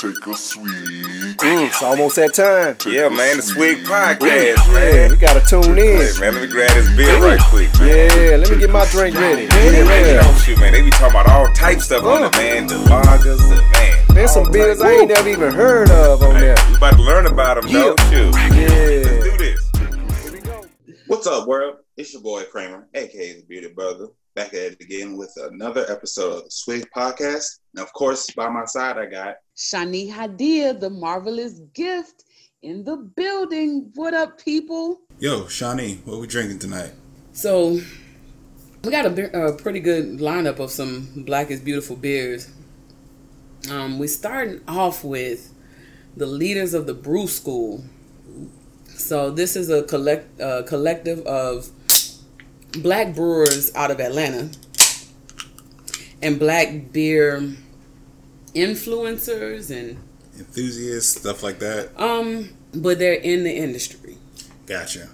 take a swig. Mm, it's almost that time. Yeah, man, the Swig Podcast, Yeah, man. we gotta tune in. Hey, man, let me grab this beer right quick, man. Yeah, let me get my drink ready. Yeah, man, you Yeah. know, shoot, man, they be talking about all types stuff on it, man. The lagers, the man. There's some beers I ain't never even heard of on Hey, there. We about to learn about them, though. Shoot. Let's Yeah. do this. Here we go. What's up, world? It's your boy Kramer, aka the Beerded Brotha, back at it again with another episode of the Swig Podcast. And of course, by my side, I got Shani Hadia, the marvelous gift in the building. What up, people? Yo, Shani, what we drinking tonight? So, we got a, a pretty good lineup of some Black is Beautiful beers. Um, we starting off with the leaders of the Brew School. So, this is a collect uh, collective of black brewers out of Atlanta and black beer influencers and Enthusiasts, stuff like that. um but they're in the industry Gotcha.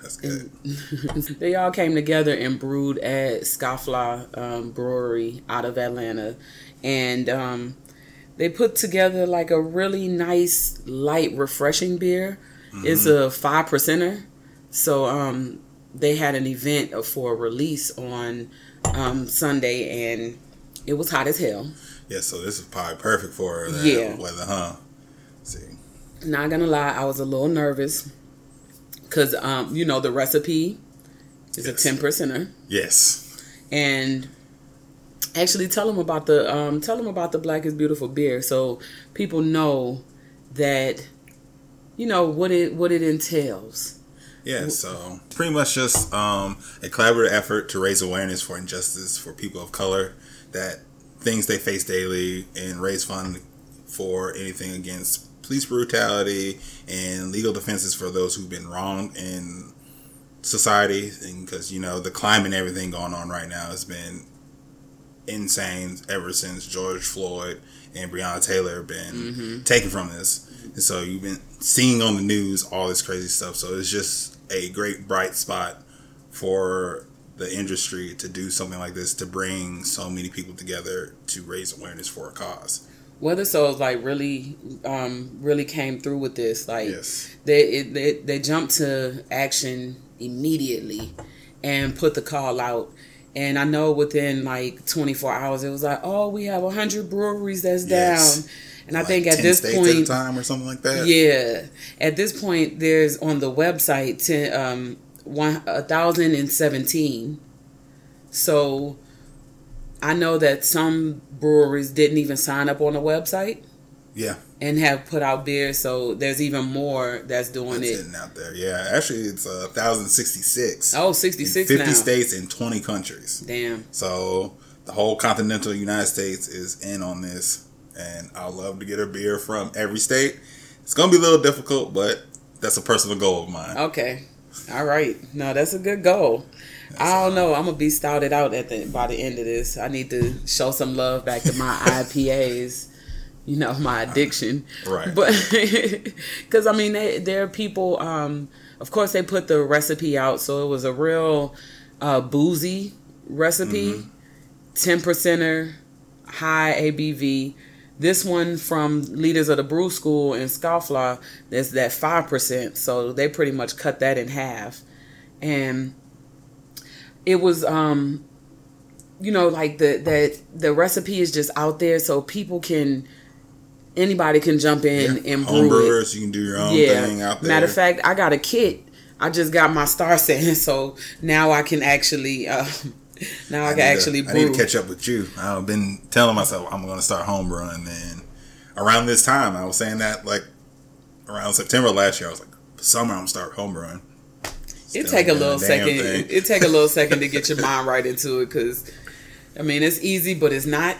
That's good. they all came together and brewed at Scofflaw um, Brewery out of Atlanta, and um, they put together like a really nice, light, refreshing beer. It's a five percenter, so um, they had an event for a release on um, Sunday, and it was hot as hell. Yeah, so this is probably perfect for that Yeah. weather, huh? see. Not gonna lie, I was a little nervous because um, you know the recipe is Yes. a ten percenter. Yes. and actually tell them about the um, tell them about the Black is Beautiful beer, so people know that you know what it what it entails. Yeah, so pretty much just um, a collaborative effort to raise awareness for injustice for people of color, that things they face daily, and raise funds for anything against police brutality and legal defenses for those who've been wronged in society. And because, you know, the climate and everything going on right now has been insane ever since George Floyd and Breonna Taylor have been mm-hmm. taken from this. And so you've been seeing on the news all this crazy stuff. So it's just a great bright spot for the industry to do something like this to bring so many people together to raise awareness for a cause. Weathered Souls like really um, really came through with this. Like Yes. they, it, they they jumped to action immediately and put the call out. And I know within like 24 hours, it was like, oh, we have 100 breweries that's Yes. down. And I think at 10 this point, at time or something like that. Yeah. At this point, there's on the website to um one a thousand and seventeen. So I know that some breweries didn't even sign up on the website Yeah. and have put out beer. So there's even more that's doing It's it. sitting out there. Yeah. Actually, it's uh, 1,066. Oh, in 66 50 now. states and 20 countries. Damn. So the whole continental United States is in on this, and I'd love to get a beer from every state. It's gonna be a little difficult, but that's a personal goal of mine. Okay. All right. No, that's a good goal. I don't know. I'm gonna be stouted out at the by the end of this. I need to show some love back to my IPAs. You know my addiction, Right. But because I mean, they, there are people. Um, of course, they put the recipe out, so it was a real uh, boozy recipe, 10 percenter, high ABV. This one from Leaders of the Brew School in Scofflaw, there's that five percent. So they pretty much cut that in half, and it was um, you know, like the that the recipe is just out there, so people can anybody can jump in and Home brew it. brewers, you can do your own thing out there. Matter of fact, I got a kit. I just got my star setting, so now I can actually, uh, now I, can need to- actually I need to catch up with you. I've been telling myself I'm gonna start homebrewing, and then around this time, I was saying that like around September last year, I was like, summer I'm gonna start homebrewing. It take a little done a damn second. It take a little second to get your mind right into it, because I mean it's easy, but it's not.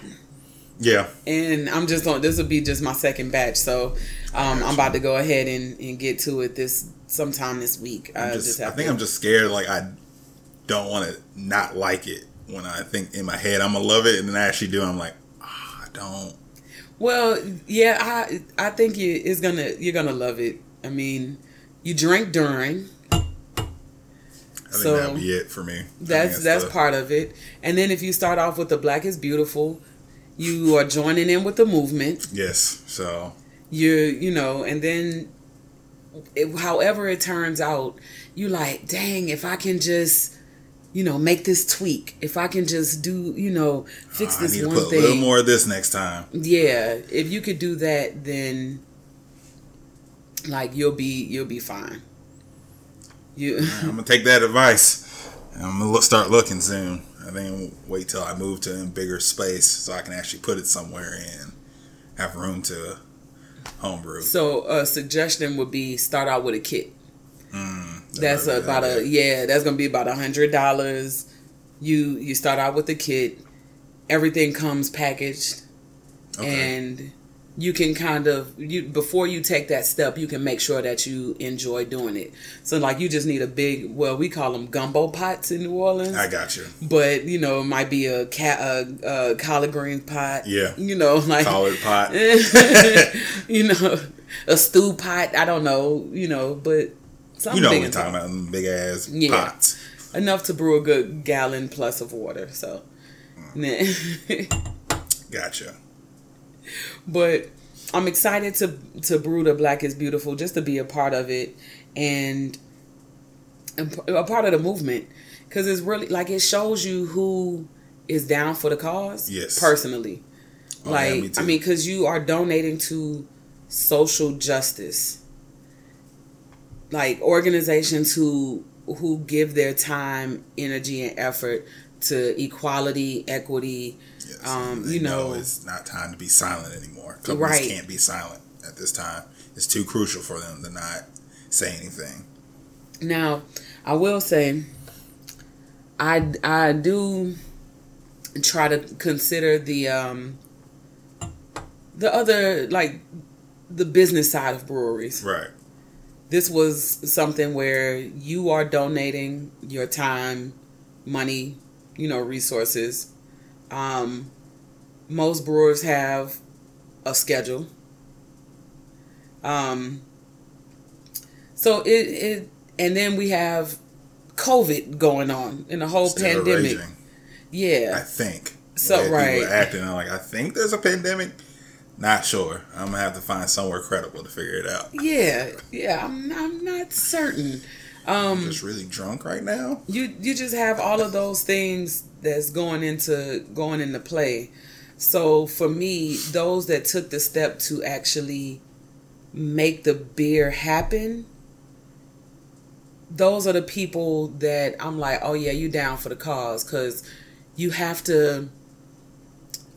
Yeah, And I'm just on. This will be just my second batch, so um, I'm about to go ahead and, and get to it this sometime this week. I I'm just, just, have I think to. I'm just scared. Like I don't want to not like it when I think in my head I'm gonna love it, and then I actually do. I'm like, oh, I don't. Well, yeah, I I think you is gonna you're gonna love it. I mean, you drink during. I think So, that'd be it for me. I That's that's the- part of it. And then if you start off with the black is beautiful, You are joining in with the movement. Yes. So You you know, and then it, however it turns out, you like, dang, if I can just you know, make this tweak. If I can just do, you know, fix ah, I this need to one put a little more of this next time. Yeah, if you could do that, then like you'll be you'll be fine. You I'm gonna take that advice. I'm gonna look, start looking soon. I think I'll wait till I move to a bigger space so I can actually put it somewhere and have room to homebrew. so a suggestion would be start out with a kit. Hmm. That's about a yeah. That's gonna be about a hundred dollars. You you start out with the kit. Everything comes packaged, Okay. and you can kind of you before you take that step, you can make sure that you enjoy doing it. So like you just need a big well, we call them gumbo pots in New Orleans. I got you. but you know it might be a cat a, a collard green pot Yeah. you know like Collard pot. you know a stew pot i don't know you know but You know what we're talking about, them big ass Yeah. pots. enough to brew a good gallon plus of water so mm. Gotcha. but i'm excited to to brew the black is beautiful just to be a part of it and a part of the movement because it's really like it shows you who is down for the cause Yes. personally Oh, yeah, me like i mean because you are donating to social justice like organizations who who give their time energy and effort to equality equity Yes. Um, you know- it's not time to be silent anymore. Companies Right. can't be silent at this time. It's too crucial for them to not say anything. Now, I will say, I I do try to consider the um the other like the business side of breweries. Right. This was something where you are donating your time, money, you know, resources. Um, most brewers have a schedule. Um, so it it and then we have COVID going on in the whole Still pandemic. raging, I think. So, right. Acting like, I think there's a pandemic. Not sure. I'm gonna have to find somewhere credible to figure it out. Yeah. Yeah. I'm I'm not certain. Um I'm just really drunk right now. you you just have all of those things that's going into going into play so for me those that took the step to actually make the beer happen those are the people that i'm like oh yeah you down for the cause because you have to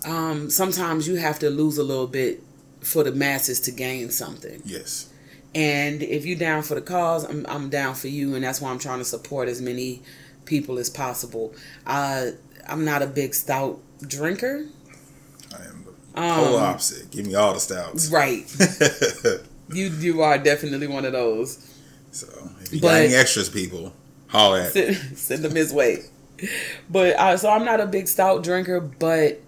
um sometimes you have to lose a little bit for the masses to gain something Yes. and if you're down for the cause, I'm, I'm down for you, and that's why I'm trying to support as many people as possible. Uh, I'm not a big stout drinker, I am the polar Um, opposite. Give me all the stouts. right? you you are definitely one of those. so if you But- got any extras, people, holler at. Send, send them his way. But uh, so I'm not a big stout drinker, but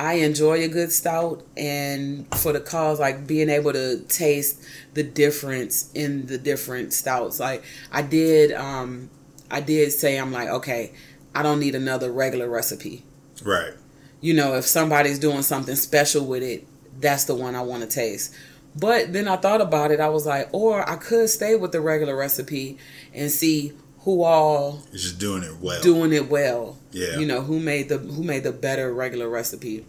I enjoy a good stout, and for the cause, like being able to taste the difference in the different stouts. Like I did, um, I did say I'm like, okay, I don't need another regular recipe. Right. You know, if somebody's doing something special with it, that's the one I want to taste. But then I thought about it. I was like, or I could stay with the regular recipe and see who all It's just doing it well. doing it well. Yeah. You know, who made the who made the better regular recipe.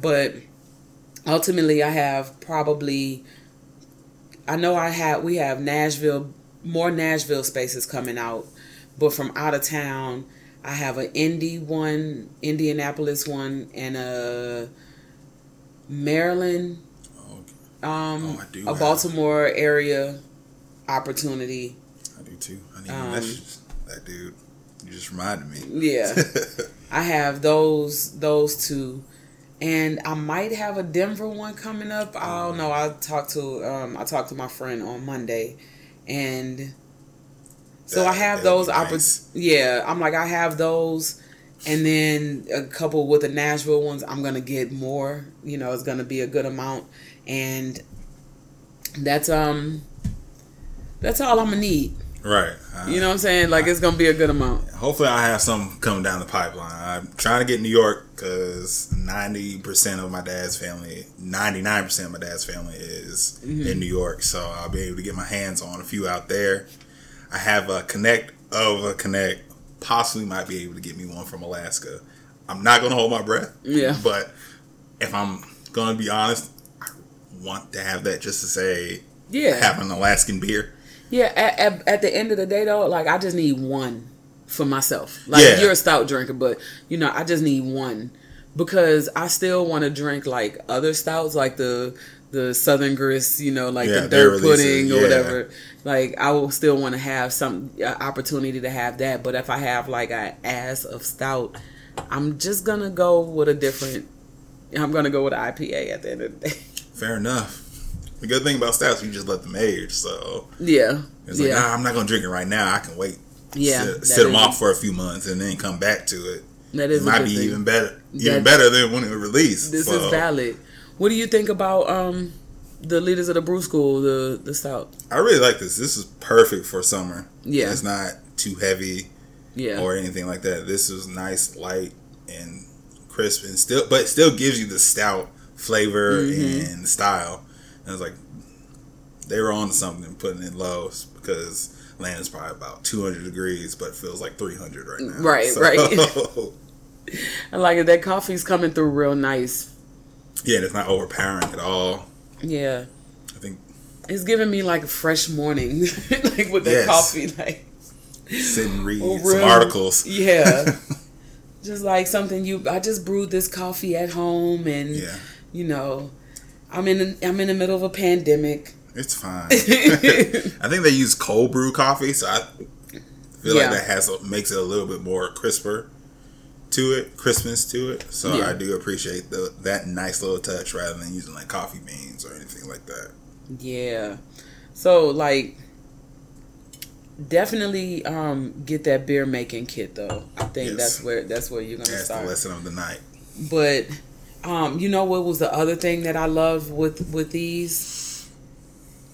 But ultimately I have probably I know I have we have Nashville more Nashville spaces coming out, but from out of town I have an Indy one, Indianapolis one, and a Maryland, Okay. um, Oh, I do a Baltimore area opportunity. I do too. I need Um, message that dude. You just reminded me. Yeah. I have those those two, and I might have a Denver one coming up. I don't know. I talked to um I talked to my friend on Monday, and so I have those oppor- nice. Yeah, I'm like I have those, and then a couple with the Nashville ones. I'm gonna get more. You know, it's gonna be a good amount, and that's um that's all I'm gonna need. Right. You know what I'm saying? Like it's gonna be a good amount. Hopefully, I have some coming down the pipeline. I'm trying to get New York because ninety percent of my dad's family, ninety nine percent of my dad's family is mm-hmm. in New York. So I'll be able to get my hands on a few out there. I have a connect of a connect. Possibly might be able to get me one from Alaska. I'm not gonna hold my breath. Yeah. But if I'm gonna be honest, I want to have that just to say Yeah. have an Alaskan beer. Yeah, at, at, at the end of the day, though, like I just need one for myself. Like Yeah. you're a stout drinker, but you know, I just need one because I still want to drink like other stouts, like the the Southern Grist, you know, like Yeah, the dirt pudding or yeah. whatever. Like I will still want to have some uh, opportunity to have that, but if I have like a ass of stout, I'm just gonna go with a different. I'm gonna go with IPA at the end of the day. Fair enough. The good thing about stouts, you just let them age. So yeah, it's like, yeah, nah, I'm not gonna drink it right now. I can wait. yeah. sit, sit them off for a few months and then come back to it. That is It might be thing. even better, even better than when it was released. This So, is valid. What do you think about um the leaders of the brew school, the the stout? I really like this. This is perfect for summer. Yeah. it's not too heavy Yeah. or anything like that. This is nice, light, and crisp, and still, but still gives you the stout flavor Mm-hmm. and style. And was like they were on to something putting it low because land is probably about 200 degrees, but feels like 300 right now. Right, right. I like it. That coffee's coming through real nice. yeah, and it's not overpowering at all. Yeah. I think It's giving me like a fresh morning, like with the Yes. coffee, like sit and read Oh, some articles. yeah, just like something you. I just brewed this coffee at home, and Yeah, you know, I'm in. I'm in the middle of a pandemic. it's fine. I think they use cold brew coffee, so I feel Yeah. like that has a, makes it a little bit more crisper to it, crispness to it. So Yeah. I do appreciate the that nice little touch rather than using like coffee beans or anything like that. Yeah. So like definitely um get that beer making kit though. I think Yes. that's where that's where you're gonna That's the start. lesson of the night. But um you know what was the other thing that I love with with these?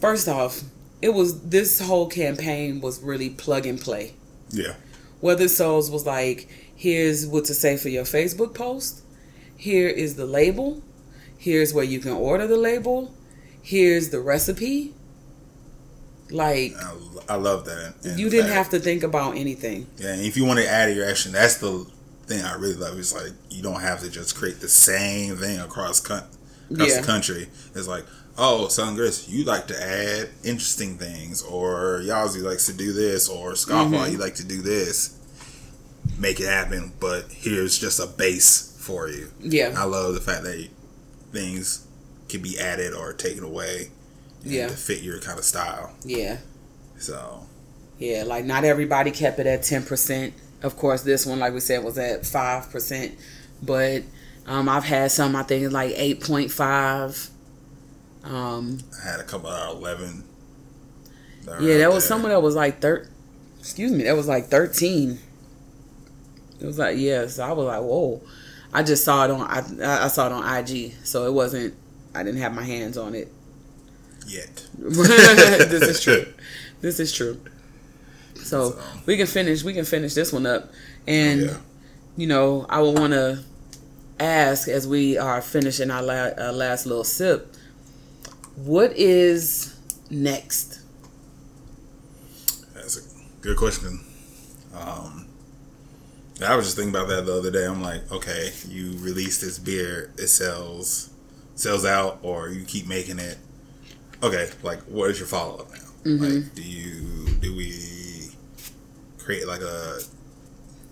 First off, it was this whole campaign was really plug and play. Yeah, Weathered Souls was like, here's what to say for your Facebook post. Here is the label. Here's where you can order the label. Here's the recipe. Like I, I love that. You didn't have to think about anything. Yeah, and if you want to add your action, that's the thing I really love. Is like you don't have to just create the same thing across con- across Yeah. the country. It's like, oh, Southern Grist, you like to add interesting things, or Yazzie likes to do this, or Scofflaw, Mm-hmm. you like to do this. Make it happen, but here's just a base for you. Yeah. I love the fact that things can be added or taken away Yeah. to fit your kind of style. Yeah. So Yeah. Like not everybody kept it at ten percent. Of course, this one, like we said, was at five percent. But um, I've had some. I think it's like eight point five. Um, I had a couple of eleven. that are yeah, that was there. someone that was like thir- Excuse me, that was like thirteen. It was like yeah, so I was like, whoa. I just saw it on I I saw it on IG, so it wasn't. I didn't have my hands on it. yet. this is true. This is true. So, So- we can finish. We can finish this one up, and Yeah. you know, I would want to ask as we are finishing our la- uh, last little sip. What is next? That's a good question. Um, I was just thinking about that the other day. I'm like, okay, you release this beer, it sells, sells out, or you keep making it. Okay, like, what is your follow up now? Like, do you do we create like a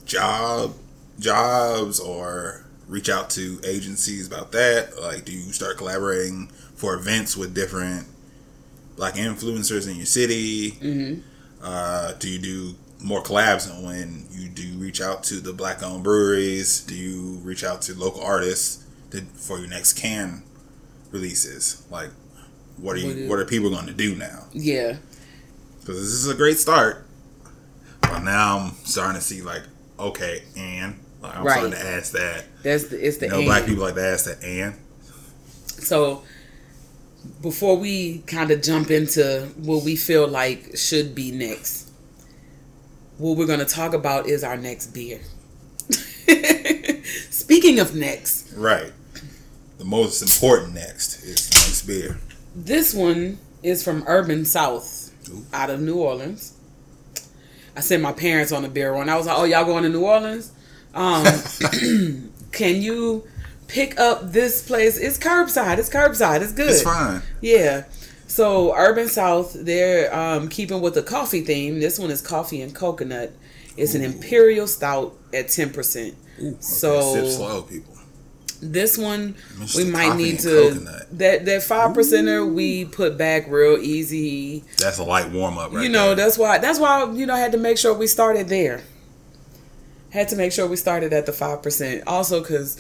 job, jobs, or reach out to agencies about that? Like, do you start collaborating for events with different like influencers in your city? Mm-hmm. Uh, do you do more collabs and when you do reach out to the black owned breweries? Do you reach out to local artists to, for your next can releases? Like, what are you? What is- what are people going to do now? Yeah, Because this is a great start, but now I'm starting to see like, okay, and like, I'm Right. starting to ask that. that's the it's the You know, black people like to ask that, and So before we kind of jump into what we feel like should be next, what we're going to talk about is our next beer. Speaking of next, Right. The most important next is next beer. this one is from Urban South Ooh. out of New Orleans. I sent my parents on a beer run. I was like, "Oh, y'all going to New Orleans? Um, can you pick up this place? It's curbside. It's curbside. It's good. It's fine. Yeah. So Urban South, they're um, keeping with the coffee theme. This one is coffee and coconut. It's an imperial stout at ten percent. Okay, So- sip slow, people. This one Mr. we might Coffee need to coconut. that that five percenter we put back real easy. That's a light warm up, right? you know there. that's why that's why you know I had to make sure we started there. Had to make sure we started at the five percent. Also because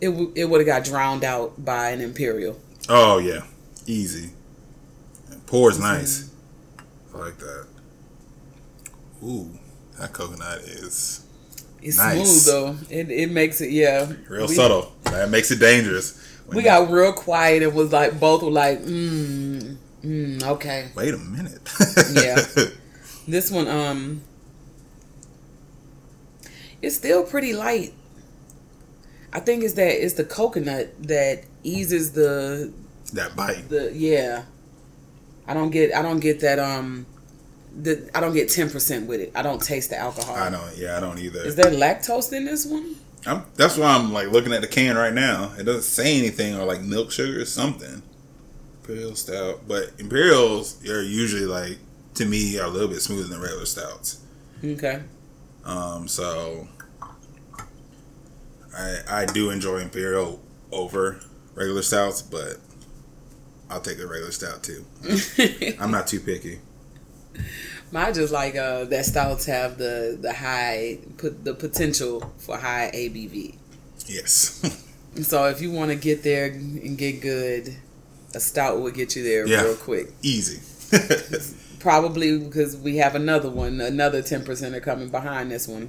it w- it would have got drowned out by an imperial. Oh yeah, easy. Pours Mm-hmm. nice. I like that. Ooh, that coconut is It's Nice. smooth though. It it makes it yeah. real we, subtle. That makes it dangerous. We got real quiet and was like both were like mm, mm okay. Wait a minute. Yeah. This one, um, it's still pretty light. I think it's that it's the coconut that eases the that bite. the yeah. I don't get I don't get that um the I don't get ten percent with it. I don't taste the alcohol. I don't. Yeah, I don't either. Is there lactose in this one? I'm, that's why I'm like looking at the can right now. It doesn't say anything or like milk sugar or something. Imperial stout, but imperials are usually like to me are a little bit smoother than regular stouts. Okay. Um, so I I do enjoy imperial over regular stouts, but I'll take a regular stout too. I'm not too picky. I just like uh that stouts have the the high put the potential for high ABV. Yes. So if you want to get there and get good, a stout will get you there Yeah. real quick. Easy. Probably because we have another one, another ten percenter coming behind this one.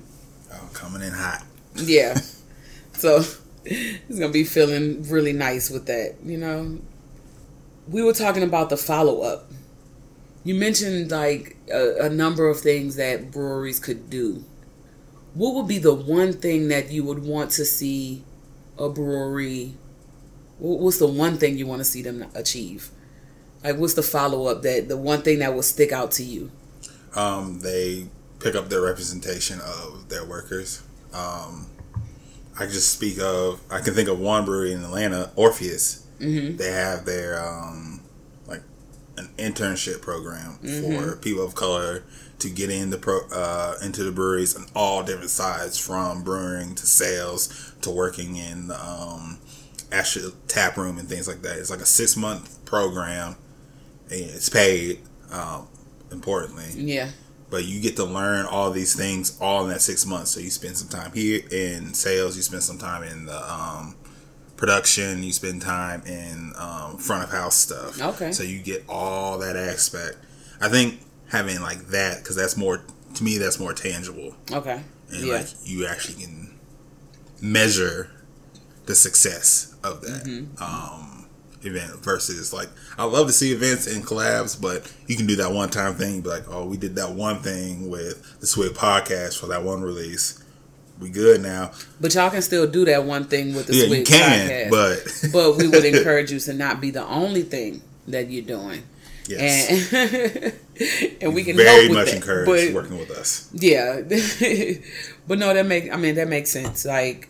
oh, coming in hot. Yeah. so it's gonna be feeling really nice with that. You know, we were talking about the follow up. You mentioned like a, a number of things that breweries could do. What would be the one thing that you would want to see a brewery? What's the one thing you want to see them achieve? Like, what's the follow up that the one thing that will stick out to you? um, they pick up their representation of their workers. Um, I just speak of I can think of one brewery in Atlanta, Orpheus. Mm-hmm. They have their um, an internship program Mm-hmm. for people of color to get in the pro, uh, into the breweries and all different sides, from brewing to sales to working in the um, actual tap room and things like that. It's like a six month program. And it's paid. Um, importantly, Yeah. but you get to learn all these things all in that six months. So you spend some time here in sales, you spend some time in the um, production, you spend time in um, front of house stuff. Okay. So you get all that aspect. I think having like that because that's more to me that's more tangible Okay. and yeah. like you actually can measure the success of that Mm-hmm. um, event versus like I love to see events and collabs, but you can do that one time thing, be like, oh, we did that one thing with the Swig podcast for that one release. We good now. But y'all can still do that one thing with the yeah, you can, podcast. but but we would encourage you to not be the only thing that you're doing. yes, And and we can very help much that. encourage But working with us. yeah, but no, that make I mean that makes sense. Like,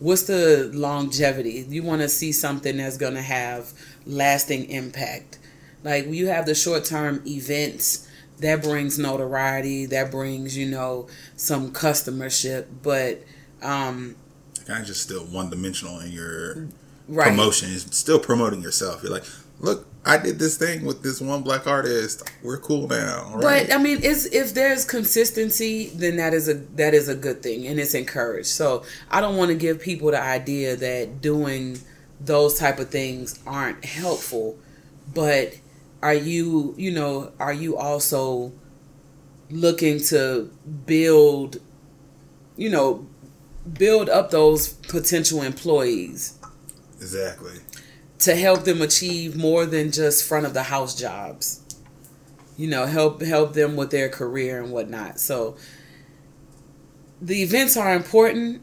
what's the longevity? You want to see something that's gonna have lasting impact. Like you have the short term events that brings notoriety, that brings you know some customership, but um Kind of just still one dimensional in your right. promotion. It's still promoting yourself. You're like, look, I did this thing with this one black artist. We're cool now. right? But I mean, it's, if there's consistency, then that is a that is a good thing, and it's encouraged. So I don't want to give people the idea that doing those type of things aren't helpful. But are you, you know, are you also looking to build, you know, build up those potential employees exactly. to help them achieve more than just front of the house jobs. You know, help help them with their career and whatnot. So the events are important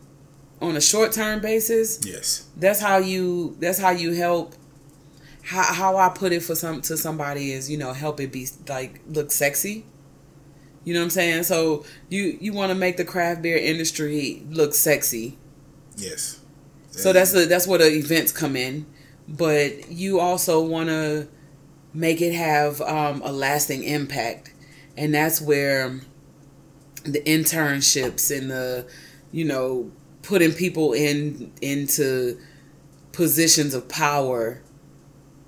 on a short term basis. Yes. That's how you. That's how you help. How, how I put it for some to somebody is you know help it be like look sexy. You know what I'm saying? So you you want to make the craft beer industry look sexy. Yes. So that's the that's where the events come in, but you also want to make it have um, a lasting impact, and that's where the internships and the you know putting people in into positions of power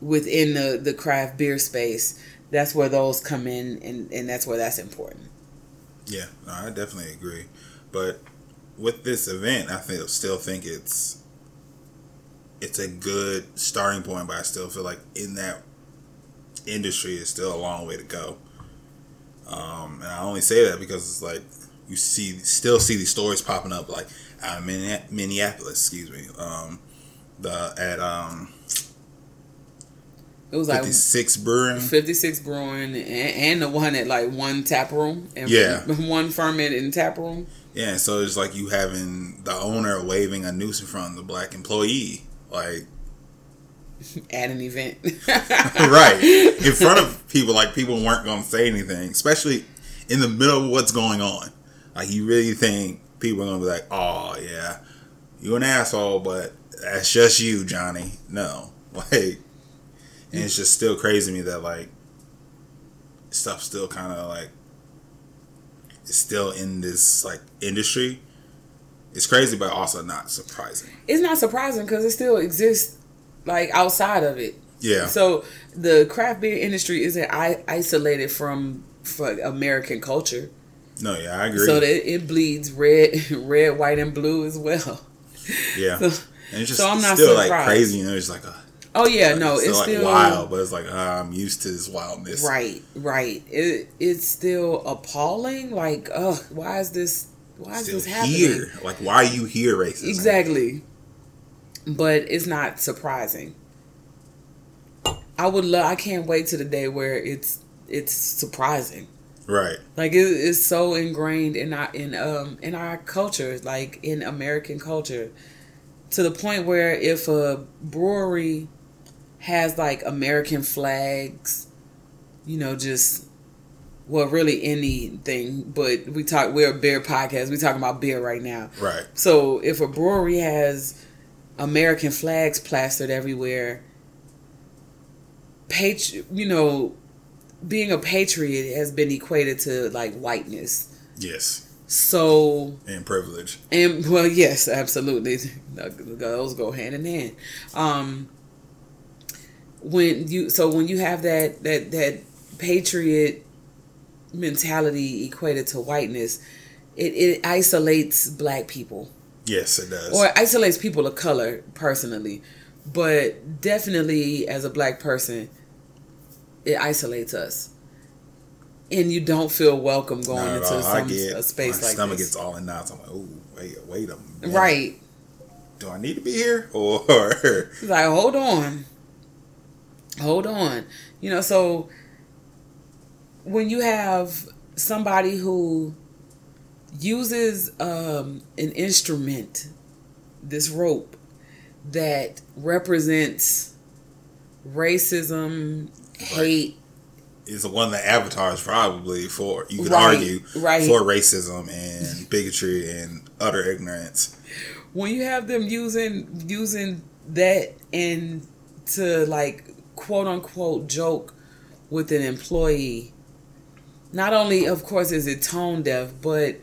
within the the craft beer space. That's where those come in, and and that's where that's important. Yeah, no, I definitely agree. But with this event, I feel still think it's it's a good starting point, but I still feel like in that industry is still a long way to go. Um, and I only say that because it's like you see, still see these stories popping up, like out of Minne- Minneapolis, excuse me, um, the at um, It was like 56 Brewing. 56 brewing and, and the one at like one tap room and Yeah. one ferment in tap room Yeah, so it's like you having the owner waving a noose in front of the black employee, like at an event right in front of people. Like people weren't gonna say anything, especially in the middle of what's going on. Like you really think people are gonna be like, "Oh yeah, you an asshole," but that's just you, Johnny. No, like, and it's just still crazy to me that like stuff still kind of like is still in this like industry. It's crazy, but also not surprising. it's not surprising because it still exists like outside of it Yeah, so the craft beer industry isn't I- isolated from for american culture no, yeah, I agree. so that it bleeds red red white and blue as well yeah, so, and it's just so I'm not still like surprised. crazy. You know, it's like. Uh, oh yeah no it's it's still, still like wild, but it's like uh, I'm used to this wildness. Right, right. It it's still appalling. Like, ugh, why is this? Why is Still this happening? here. Like, why are you here, racist? Exactly. But it's not surprising. I would love. I can't wait to the day where it's it's surprising. Right. Like it, it's so ingrained in our in um in our culture, like in American culture, to the point where if a brewery has like American flags, you know, just well, really anything. But we talk. We're a beer podcast. We talking about beer right now. Right. So if a brewery has American flags plastered everywhere, patri- you know, being a patriot has been equated to like whiteness. Yes. So And privilege. and well, yes, absolutely, those go hand in hand. Um, when you so when you have that that that patriot mentality equated to whiteness, it, it isolates black people Yes, it does. or it isolates people of color personally, but definitely as a black person, it isolates us. And you don't feel welcome going Not into some get a space my like stomach this. gets all in knots. I'm like, oh, wait, wait a minute. right. Do I need to be here? Or It's like, hold on. Hold on. You know, so when you have somebody who uses um, an instrument, this rope, that represents racism, hate, is the one that avatars probably for you can Right, argue right. for racism and bigotry and utter ignorance. when you have them using using that and to like quote unquote joke with an employee not only of course is it tone deaf but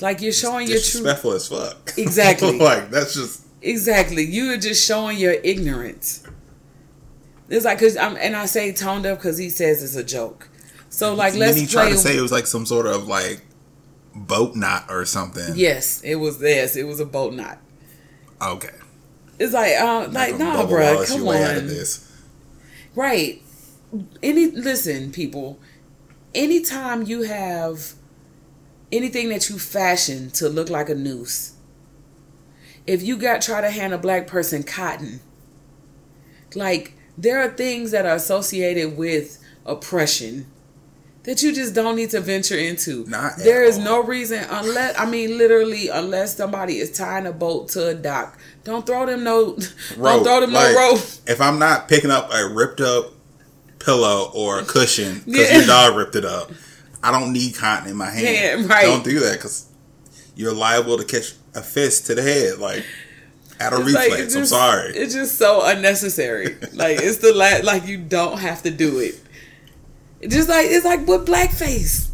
like you're showing your true Disrespectful as fuck. Exactly. like that's just exactly you're just showing your ignorance it's like cause I'm, and i say tone deaf because he says it's a joke so like let's he try play to say it was like some sort of like boat knot or something? yes it was yes it was a boat knot Okay. it's like uh like nah Wallace come your way out of on this. Right. Any listen, people. Anytime you have anything that you fashion to look like a noose, if you got try to hand a black person cotton, like there are things that are associated with oppression that you just don't need to venture into. Not there is all. no reason unless I mean literally unless somebody is tying a boat to a dock. Don't throw them no rope. don't throw them Like, no rope. If I'm not picking up a ripped up pillow or a cushion because Yeah. your dog ripped it up, I don't need cotton in my hand. Yeah, right. Don't do that because you're liable to catch a fist to the head, like at a It's like, reflex. I'm sorry. It's just so unnecessary. like it's the la- like you don't have to do it. Just like it's like with blackface.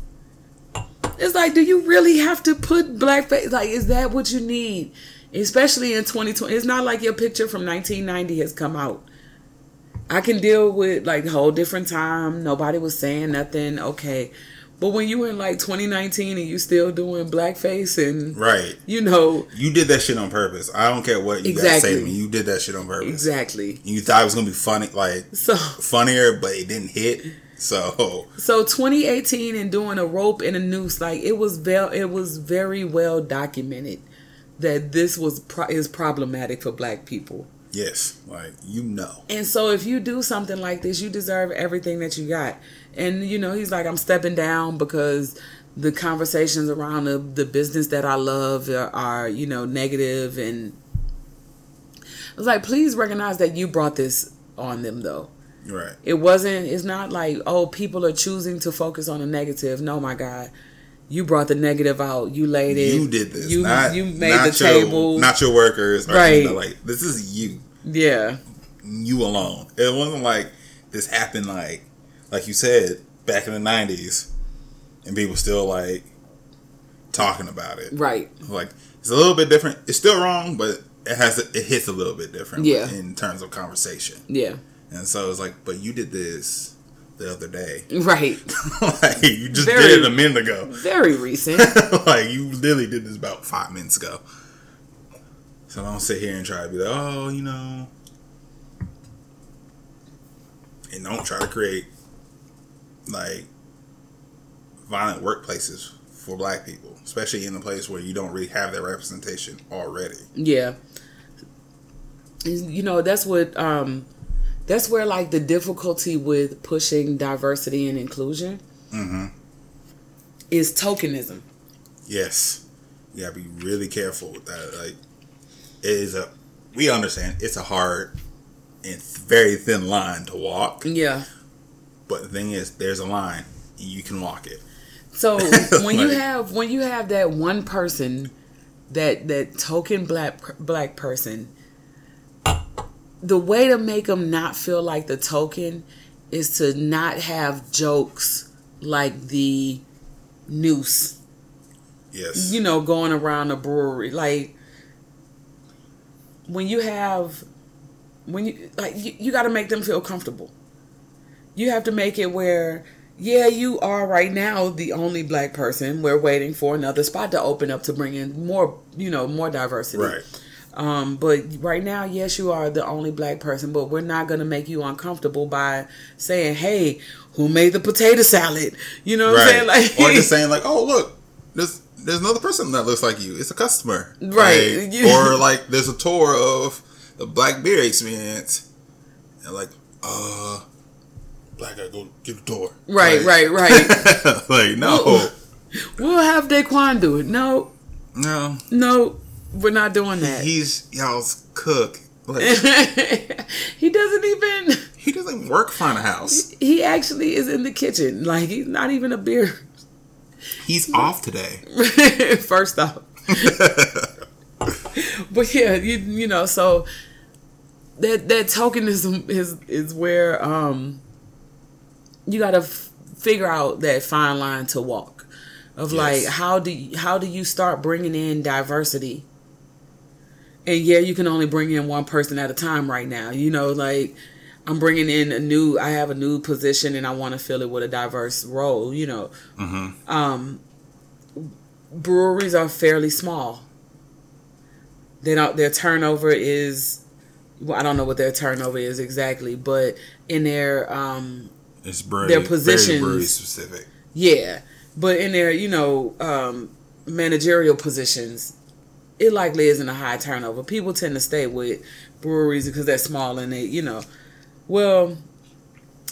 It's like, do you really have to put blackface? Like, is that what you need? Especially in 2020. It's not like your picture from 1990 has come out. I can deal with like a whole different time. Nobody was saying nothing. Okay. But when you were in like 2019 and you still doing blackface and Right. you know You did that shit on purpose. I don't care what you guys say to Exactly. me. You did that shit on purpose. exactly. You thought it was gonna be funny, like So funnier, but it didn't hit. So So 2018 and doing a rope and a noose, like it was very, it was very well documented that this was pro- is problematic for Black people. yes, like you know. And so if you do something like this, you deserve everything that you got. And you know, he's like, I'm stepping down because the conversations around the, the business that I love are, are, you know, negative and I was like, please recognize that you brought this on them though. Right. It wasn't. It's not like oh, people are choosing to focus on the negative. No, my God, you brought the negative out. You laid it. You did this. You not, you made the your, table. Not your workers. Or Right. right. Like this is you. yeah, You alone. It wasn't like this happened like like you said back in the nineties, and people still like talking about it. right. Like it's a little bit different. It's still wrong, but it has it hits a little bit different. Yeah. In terms of conversation, Yeah, and so it's like, but you did this the other day. right. like you just Very- did it a minute ago. Very recent. like you literally did this about five minutes ago. So I don't sit here and try to be like, oh, you know, and don't try to create like violent workplaces for black people, especially in a place where you don't really have that representation already. Yeah. You know, that's what um that's where like the difficulty with pushing diversity and inclusion Mm-hmm. is tokenism. Yes, you gotta be really careful with that. Like, it is a we understand it's a hard and very thin line to walk. Yeah. But the thing is, there's a line, and you can walk it. So when you have when you have that one person, that that token black black person, the way to make them not feel like the token is to not have jokes like the noose, Yes. you know, going around the brewery. Like when you have when you like you, you got to make them feel comfortable. You have to make it where yeah, you are right now the only black person. We're waiting for another spot to open up to bring in more, you know, more diversity. right. Um, but right now, yes, you are the only black person, but we're not gonna make you uncomfortable by saying, "Hey, who made the potato salad?" You know what I'm Right. saying? Like, or just saying like, oh look, there's there's another person that looks like you. It's a customer. Right. Like, or like there's a tour of the Black Beer experience, and like, uh, black guy go get the tour. right, Like- right, right. like no, we'll have Daquan do it. No, no, no, we're not doing that. he's y'all's cook. Like he doesn't even. he doesn't work front of house. He actually is in the kitchen. Like he's not even a beer. He's off today. First off. but yeah, you you know, so that that tokenism is is where um you got to f- figure out that fine line to walk of like how do you, how do you start bringing in diversity? And yeah, you can only bring in one person at a time right now. You know, like I'm bringing in a new I have a new position and I want to fill it with a diverse role, you know. Um breweries are fairly small. They don't their turnover is well, I don't know what their turnover is exactly, but in their um It's brewery, Their very positions. brewery specific. yeah, but in their you know um managerial positions, it likely isn't a high turnover. People tend to stay with breweries because they're small and they you know, well,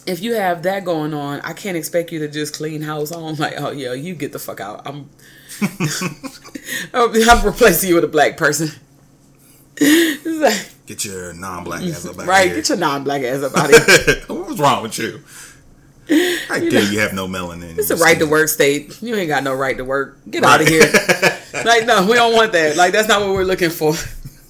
if you have that going on, I can't expect you to just clean house on like, oh yeah, you get the fuck out. I'm I'm replacing you with a black person. Like, Get your non-black ass up out right, here. Right, get your non-black ass up out of here. What's wrong with you? I dare you have no melanin. It's a right to work state. You ain't got no right to work. Get out of here. like, no, we don't want that. Like, that's not what we're looking for.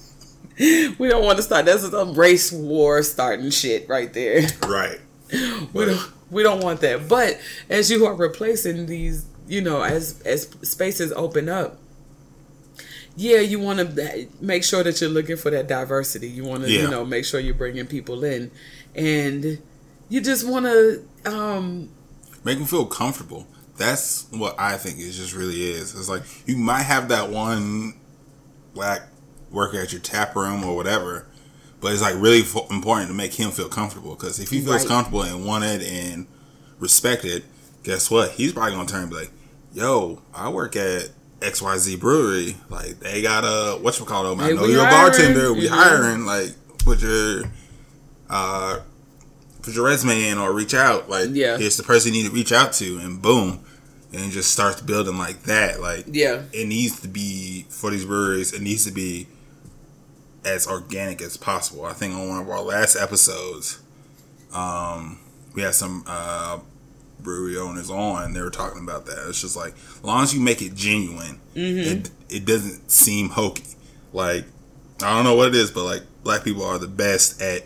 we don't want to start. That's a race war starting shit right there. Right. We don't. We don't want that. But as you are replacing these, you know, as as spaces open up, yeah, you want to make sure that you're looking for that diversity. You want to, Yeah. you know, make sure you're bringing people in, and you just want to. um Make them feel comfortable. That's what I think it just really is. It's like you might have that one black worker at your tap room or whatever, but it's like really fo- important to make him feel comfortable because if he feels Right. comfortable and wanted and respected, guess what? He's probably gonna turn and be like, "Yo, I work at XYZ Brewery. Like they got a what you call them? I know you're a bartender. We Mhm. hiring. Like put your uh put your resume in or reach out. Like Yeah. here's the person you need to reach out to, and boom, and just starts building like that. Like Yeah, it needs to be for these breweries. It needs to be as organic as possible. I think on one of our last episodes, um, we had some uh, brewery owners on. And they were talking about that. It's just like as long as you make it genuine, it it doesn't seem hokey. Like I don't know what it is, but like black people are the best at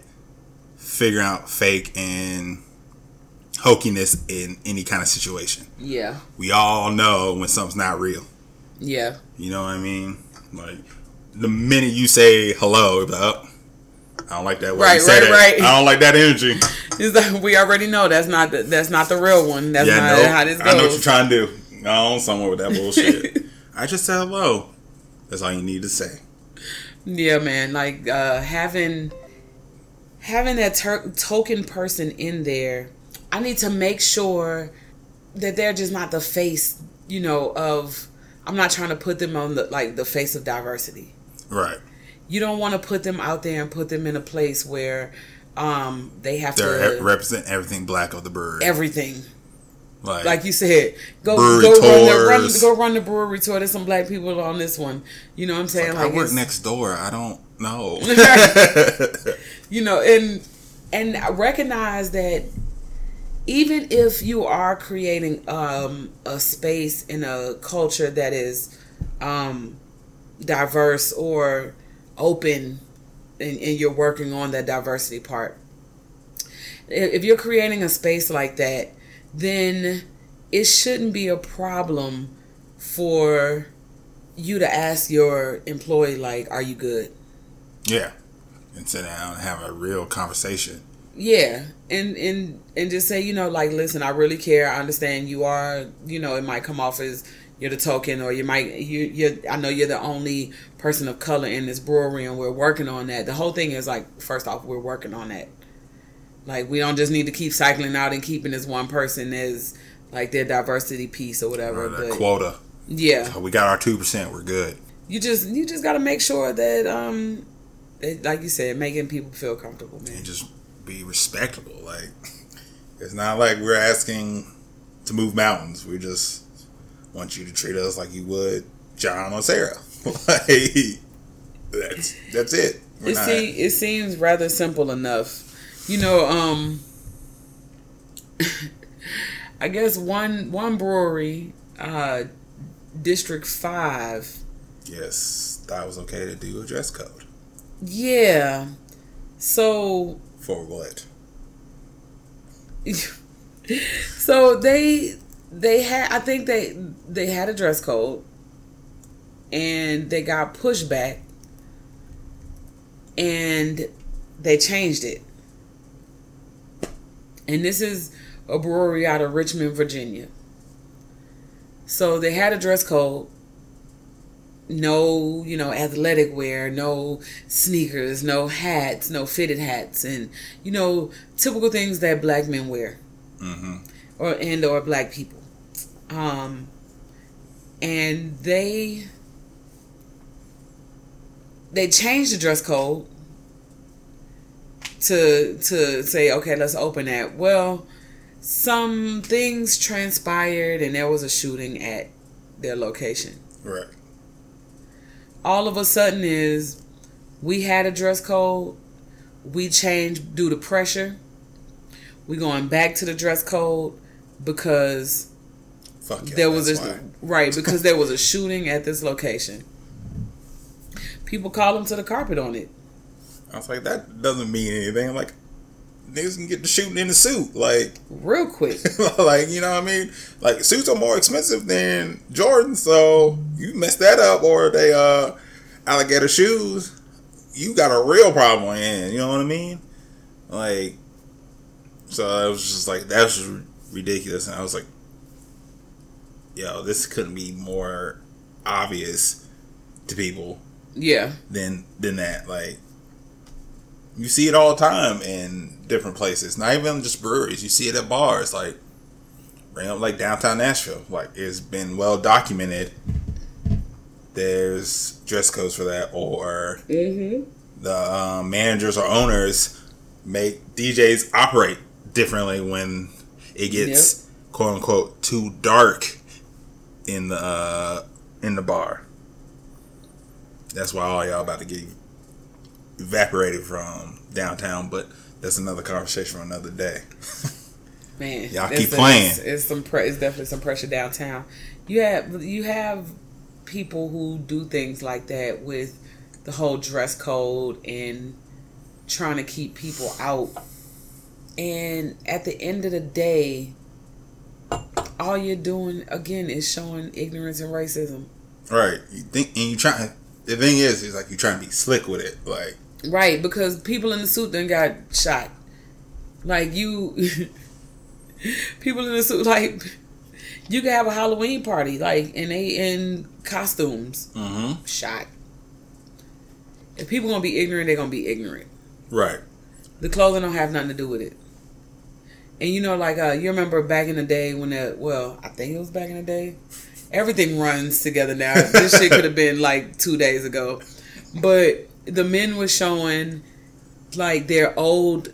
figuring out fake and hokiness in any kind of situation. yeah, We all know when something's not real. yeah. You know what I mean? Like the minute you say hello, like, oh, I don't like that way Right, right, that. right. I don't like that energy. It's like we already know that's not the, that's not the real one. That's yeah, not no, how this I know what you're trying to do. No, somewhere with that bullshit. I just said hello. That's all you need to say. Yeah, man. Like uh, having having that ter- token person in there, I need to make sure that they're just not the face, you know, of. I'm not trying to put them on the like the face of diversity. Right. You don't want to put them out there and put them in a place where um they have They to represent everything black of the bird. everything. like, Like you said, go go run, the, run go run the brewery tour. There's some black people on this one. You know what I'm saying? I work next door. I don't know. you know and and recognize that even if you are creating um a space in a culture that is um diverse or open and, and you're working on that diversity part if if you're creating a space like that then it shouldn't be a problem for you to ask your employee like are you good yeah. And sit down and have a real conversation. Yeah, and and and just say, you know, like, listen, I really care. I understand you are, you know, it might come off as you're the token, or you might you you. I know you're the only person of color in this brewery, and we're working on that. The whole thing is like, first off, we're working on that. Like, we don't just need to keep cycling out and keeping this one person as like their diversity piece or whatever. Or quota. yeah, We got our two percent. We're good. you just you just got to make sure that um, that, like you said, making people feel comfortable, man. and just be respectable. Like it's not like we're asking to move mountains. We just want you to treat us like you would John or Sarah. like that's that's it. We're it see it seems rather simple enough you know um i guess one one brewery uh district 5 yes, that was okay to do a dress code yeah so for what? so they they had i think they they had a dress code and they got pushback and they changed it and this is a brewery out of richmond virginia so they had a dress code no you know athletic wear no sneakers no hats no fitted hats and you know typical things that black men wear Mm-hmm. or and or black people um and they they changed the dress code to to say okay let's open that well some things transpired and there was a shooting at their location Right. All of a sudden is we had a dress code we changed due to pressure we going back to the dress code because Fuck yeah, there was a why. right because there was a shooting at this location people call them to the carpet on it I was like, that doesn't mean anything. I'm like, niggas can get the shooting in the suit. Like, real quick like you know what I mean? Like suits are more expensive than Jordan, so you mess that up or they uh alligator shoes, you got a real problem on hand. You know what I mean? Like, so I was just like, that was ridiculous, and I was like, yo, this couldn't be more obvious to people yeah than than that. Like you see it all the time in different places. Not even just breweries. You see it at bars, like up like downtown Nashville. Like it's been well documented. There's dress codes for that, or the um, managers or owners make DJs operate differently when it gets quote unquote too dark in the uh, in the bar. That's why all y'all about to get evaporated from downtown, but that's another conversation for another day. Man, Y'all keep a- playing. It's, it's some. Pre- it's definitely some pressure downtown. You have you have people who do things like that with the whole dress code and trying to keep people out. And at the end of the day, all you're doing again is showing ignorance and racism. Right. You think and you try the thing is is like you trying to be slick with it. Like Right, because people in the suit then got shot. Like you people in the suit like you can have a Halloween party, like and they in costumes. mm-hmm. Shot. If people gonna be ignorant, they're gonna be ignorant. Right. The clothing don't have nothing to do with it. And you know, like uh you remember back in the day when the well, I think it was back in the day. Everything runs together now. This shit could have been like two days ago. But the men were showing like their old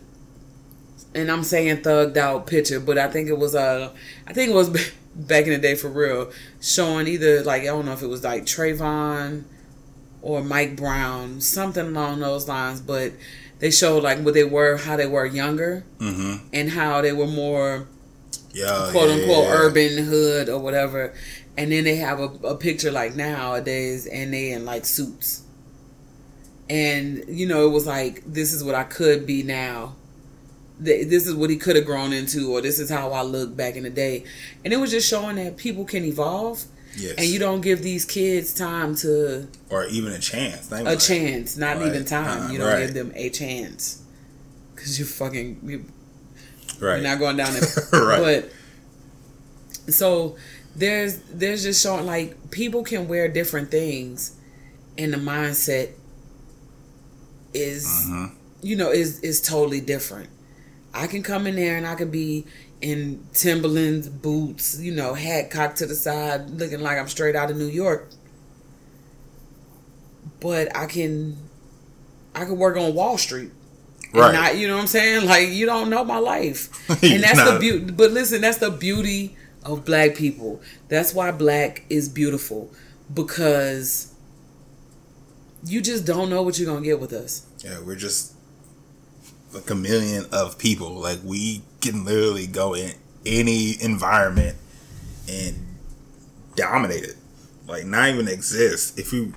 and I'm saying thugged out picture, but I think it was uh I think it was back in the day for real, showing either like I don't know if it was like Trayvon or Mike Brown, something along those lines, but they showed like what they were, how they were younger, Mm-hmm. and how they were more Yeah. quote yeah, unquote yeah. urban hood or whatever. And then they have a, a picture like nowadays, and they in like suits. And you know, it was like this is what I could be now. This is what he could have grown into, or this is how I look back in the day. And it was just showing that people can evolve, Yes. and you don't give these kids time to or even a chance. A like- chance, not Right. even time. Uh, You don't right. give them a chance because you're fucking you, Right. you're not going down there. Right. But so there's there's just showing like people can wear different things, and the mindset is Mhm. you know is is totally different. I can come in there and I can be in Timberlands boots, you know, hat cocked to the side, looking like I'm straight out of New York. But I can I can work on Wall Street. And Right. not, you know what I'm saying? Like you don't know my life. And that's the beauty but listen, that's the beauty of black people. That's why black is beautiful. Because you just don't know what you're gonna get with us. Yeah, we're just a chameleon of people. Like we can literally go in any environment and dominate it. Like not even exist. If we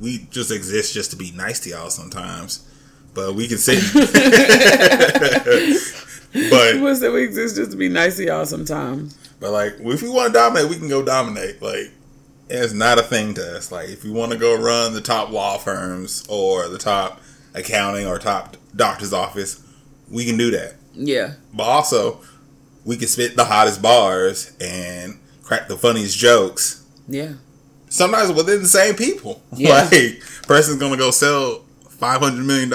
we just exist just to be nice to y'all sometimes. But we can sit But we exist just to be nice to y'all sometimes. But like, if we want to dominate, we can go dominate. Like, it's not a thing to us. Like, if you want to go run the top law firms or the top accounting or top doctor's office, we can do that. Yeah. But also, we can spit the hottest bars and crack the funniest jokes. Yeah. Sometimes within the same people. Yeah. Like, person's gonna go sell five hundred million,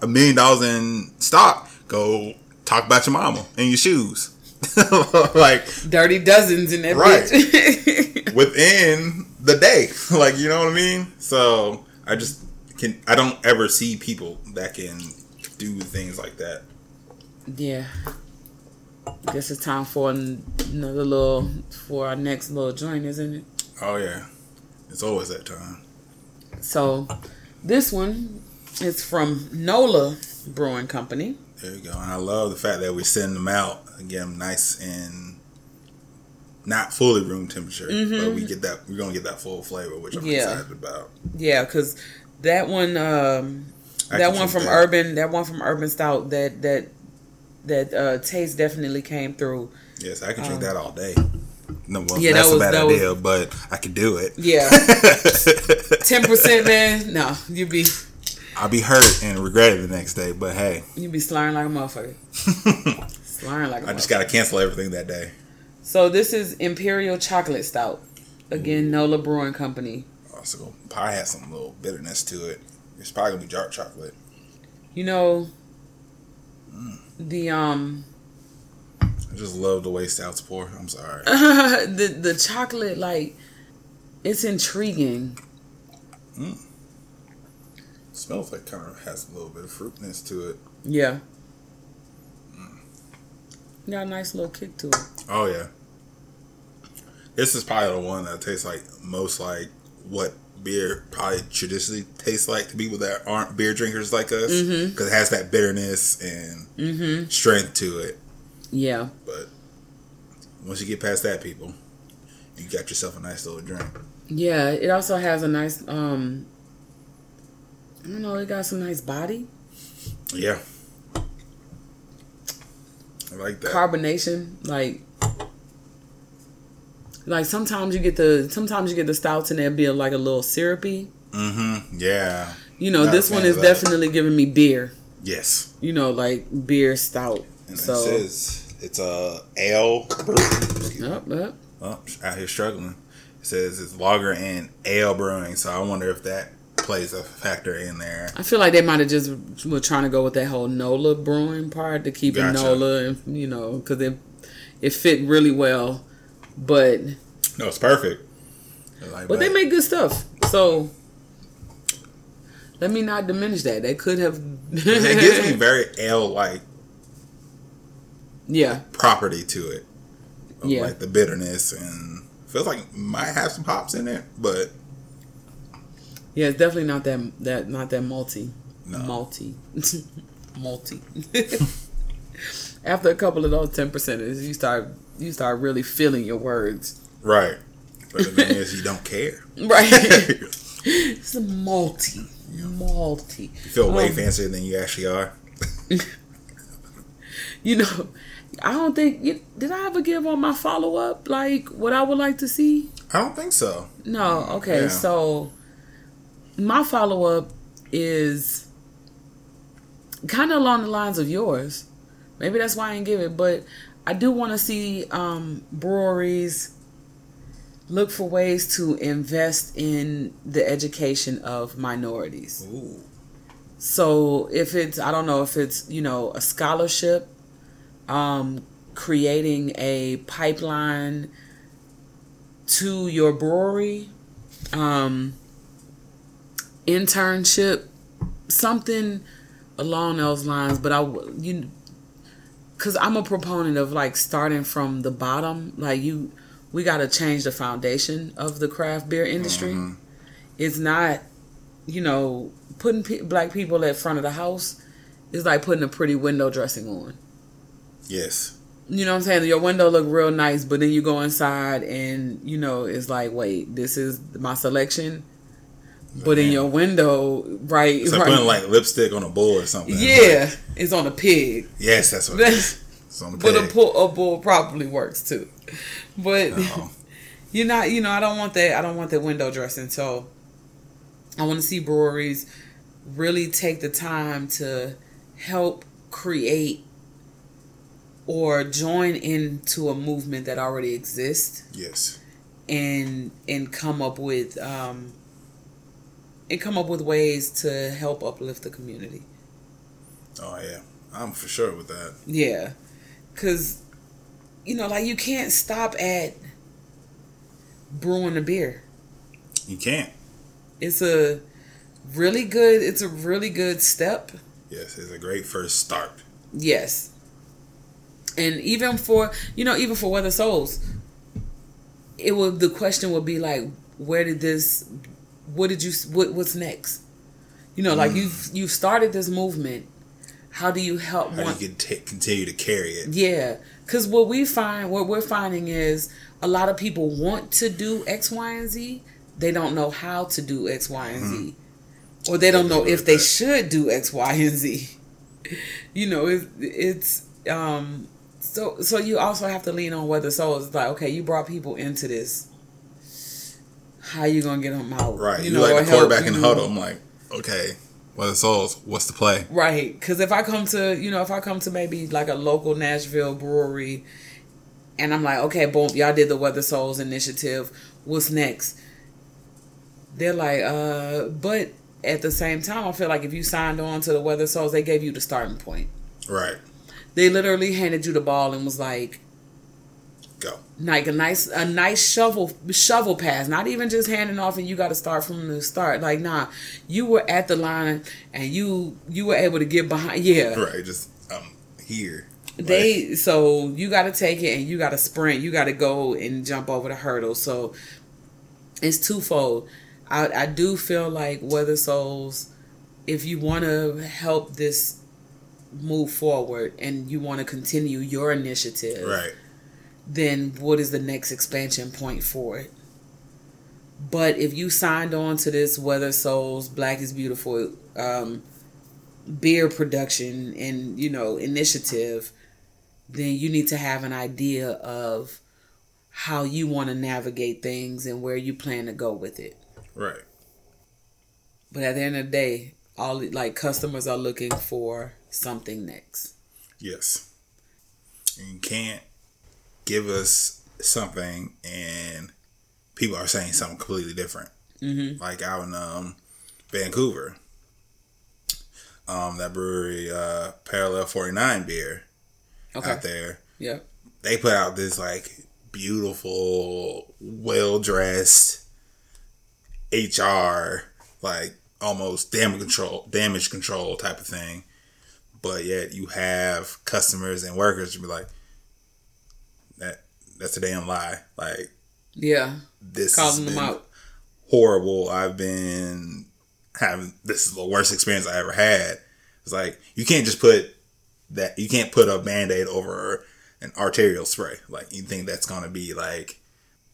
a million dollars in stock. Go talk about your mama and your shoes. like Dirty dozens in that Right. bitch. within the day. Like you know what I mean? So I just can I don't ever see people that can do things like that. Yeah. Guess it's time for another little for our next little joint, isn't it? Oh yeah, it's always that time. So this one is from Nola Brewing Company. There you go. And I love the fact that we send them out and get them nice and not fully room temperature, but we get that we're gonna get that full flavor, which I'm Mm-hmm. Yeah. excited about. Yeah, because that one, um, that one from that. Urban, that one from Urban South, that that that uh, taste definitely came through. Yes, I can drink that all day. No, well, Um, Yeah, that's that a bad that was- idea, but I could do it. Yeah, ten percent, man. No, you'd be I'll be hurt and regret it the next day, but hey, you be slurring like a motherfucker. slurring like a I just gotta cancel everything that day. So this is Imperial Chocolate Stout. Again, Nola Brewing Company. Also, pie has some little bitterness to it. It's probably gonna be dark chocolate. You know, the um I just love the way stouts pour. I'm sorry. the the chocolate like it's intriguing. Smells like kind of has a little bit of fruitness to it. Yeah. Got a nice little kick to it. Oh yeah. This is probably the one that tastes like most like what beer probably traditionally tastes like to people that aren't beer drinkers like us because it has that bitterness and strength to it. Yeah. But once you get past that, people, you got yourself a nice little drink. Yeah, it also has a nice um I don't know, it got some nice body. Yeah. I like that. Carbonation. Like like sometimes you get the sometimes you get the stouts and they'll be like a little syrupy. mm-hmm. Yeah. You know, Not this one is definitely giving me beer. Yes. You know, like beer stout. And so it says it's a ale. Yep, yep. Oh, out here struggling. It says it's lager and ale brewing, so I wonder if that plays a factor in there. I feel like they might have just were trying to go with that whole Nola brewing part to keep it Nola, and you know, because it it fit really well. But No, it's perfect. Like, but they make good stuff, so let me not diminish that. They could have. it gives me very ale like yeah, property to it. Yeah. Like the bitterness and feels like it might have some hops in it, but yeah. It's definitely not that that not that multi, No. multi, multi. After a couple of those ten percenters, you start you start really feeling your words. right. But the thing is, you don't care. Right. it's a multi, multi. You feel way Um, fancier than you actually are. You know, I don't think you, did I ever give on my follow up like what I would like to see. I don't think so. No. Okay. Yeah. So my follow up is kind of along the lines of yours. Maybe that's why I didn't give it, but I do want to see um, breweries look for ways to invest in the education of minorities. Ooh. So if it's I don't know if it's you know a scholarship, um, creating a pipeline to your brewery, um, internship, something along those lines. But I you because I'm a proponent of like starting from the bottom. Like you, we got to change the foundation of the craft beer industry. Mm-hmm. It's not, you know, putting pe- black people at front of the house is like putting a pretty window dressing on. Yes. You know what I'm saying? Your window look real nice, but then you go inside and you know it's like, wait, this is my selection. But in your window, right, It's like right, putting like lipstick on a bull or something. yeah, it's on a pig. Yes, that's what it is. It's on the But a pig. bull, a bull probably works too. But Uh-oh. you're not, you know, I don't want that. I don't want that window dressing. So I want to see breweries really take the time to help create or join into a movement that already exists Yes. and and come up with um and come up with ways to help uplift the community. Oh yeah. I'm for sure with that. Yeah. Cause you know, like you can't stop at brewing a beer. You can't. It's a really good it's a really good step. Yes, it's a great first start. Yes. And even for you know, even for Weathered Souls, it would the question would be like, where did this what did you what what's next? You know, like you've you've started this movement. How do you help How one you can ta continue to carry it. Yeah, because what we find, what we're finding is a lot of people want to do X, Y, and Z. They don't know how to do X, Y, and Z, or they don't know if they should do X, Y, and Z. You know, it's it's um. So so you also have to lean on Weathered Souls. It's like okay, you brought people into this. How you gonna get them out? Right. You, know, like the quarterback in the huddle. I'm like, okay, Weathered Souls, what's the play? Right, because if I come to you know if I come to maybe like a local Nashville brewery, and I'm like, okay, boom, y'all did the Weathered Souls initiative. What's next? They're like, uh, but at the same time, I feel like if you signed on to the Weathered Souls, they gave you the starting point. Right. They literally handed you the ball and was like, Go. like a nice a nice shovel shovel pass not even just handing off and you got to start from the start like nah you were at the line and you you were able to get behind yeah Right. Just um here. they so you got to take it and you got to sprint you got to go and jump over the hurdle so it's twofold i i do feel like weathered souls if you want to help this move forward and you want to continue your initiative Right. Then what is the next expansion point for it? But if you signed on to this Weathered Souls Black is Beautiful um, beer production and you know initiative, then you need to have an idea of how you want to navigate things and where you plan to go with it. Right. But at the end of the day, all like customers are looking for something next. Yes. And you can't give us something and people are saying something completely different. Mm-hmm. Like out in um, Vancouver, um, that brewery, uh, Parallel 49 beer Okay. out there, Yep. they put out this like beautiful, well dressed HR, like almost damage control, damage control type of thing. But yet you have customers and workers to be like, that's a damn lie. Like Yeah. this Calling has them been out. horrible. I've been having this is the worst experience I ever had. It's like you can't just put that you can't put a band-aid over an arterial spray. Like you think that's gonna be like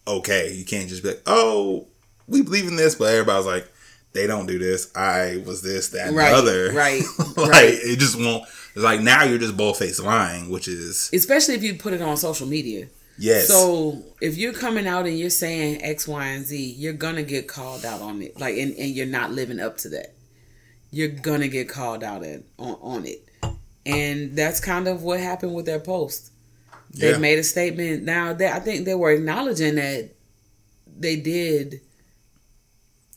okay. You can't just be like, oh, we believe in this, but everybody's like, they don't do this. I was this, that, and Right, the other. right, like right. it just won't it's like now you're just bold faced lying, which is Especially if you put it on social media. Yes. So if you're coming out and you're saying X, Y, and Z, you're gonna get called out on it. Like and, and you're not living up to that. You're gonna get called out at, on, on it. And that's kind of what happened with their post. They Yeah. made a statement. Now they, I think they were acknowledging that they did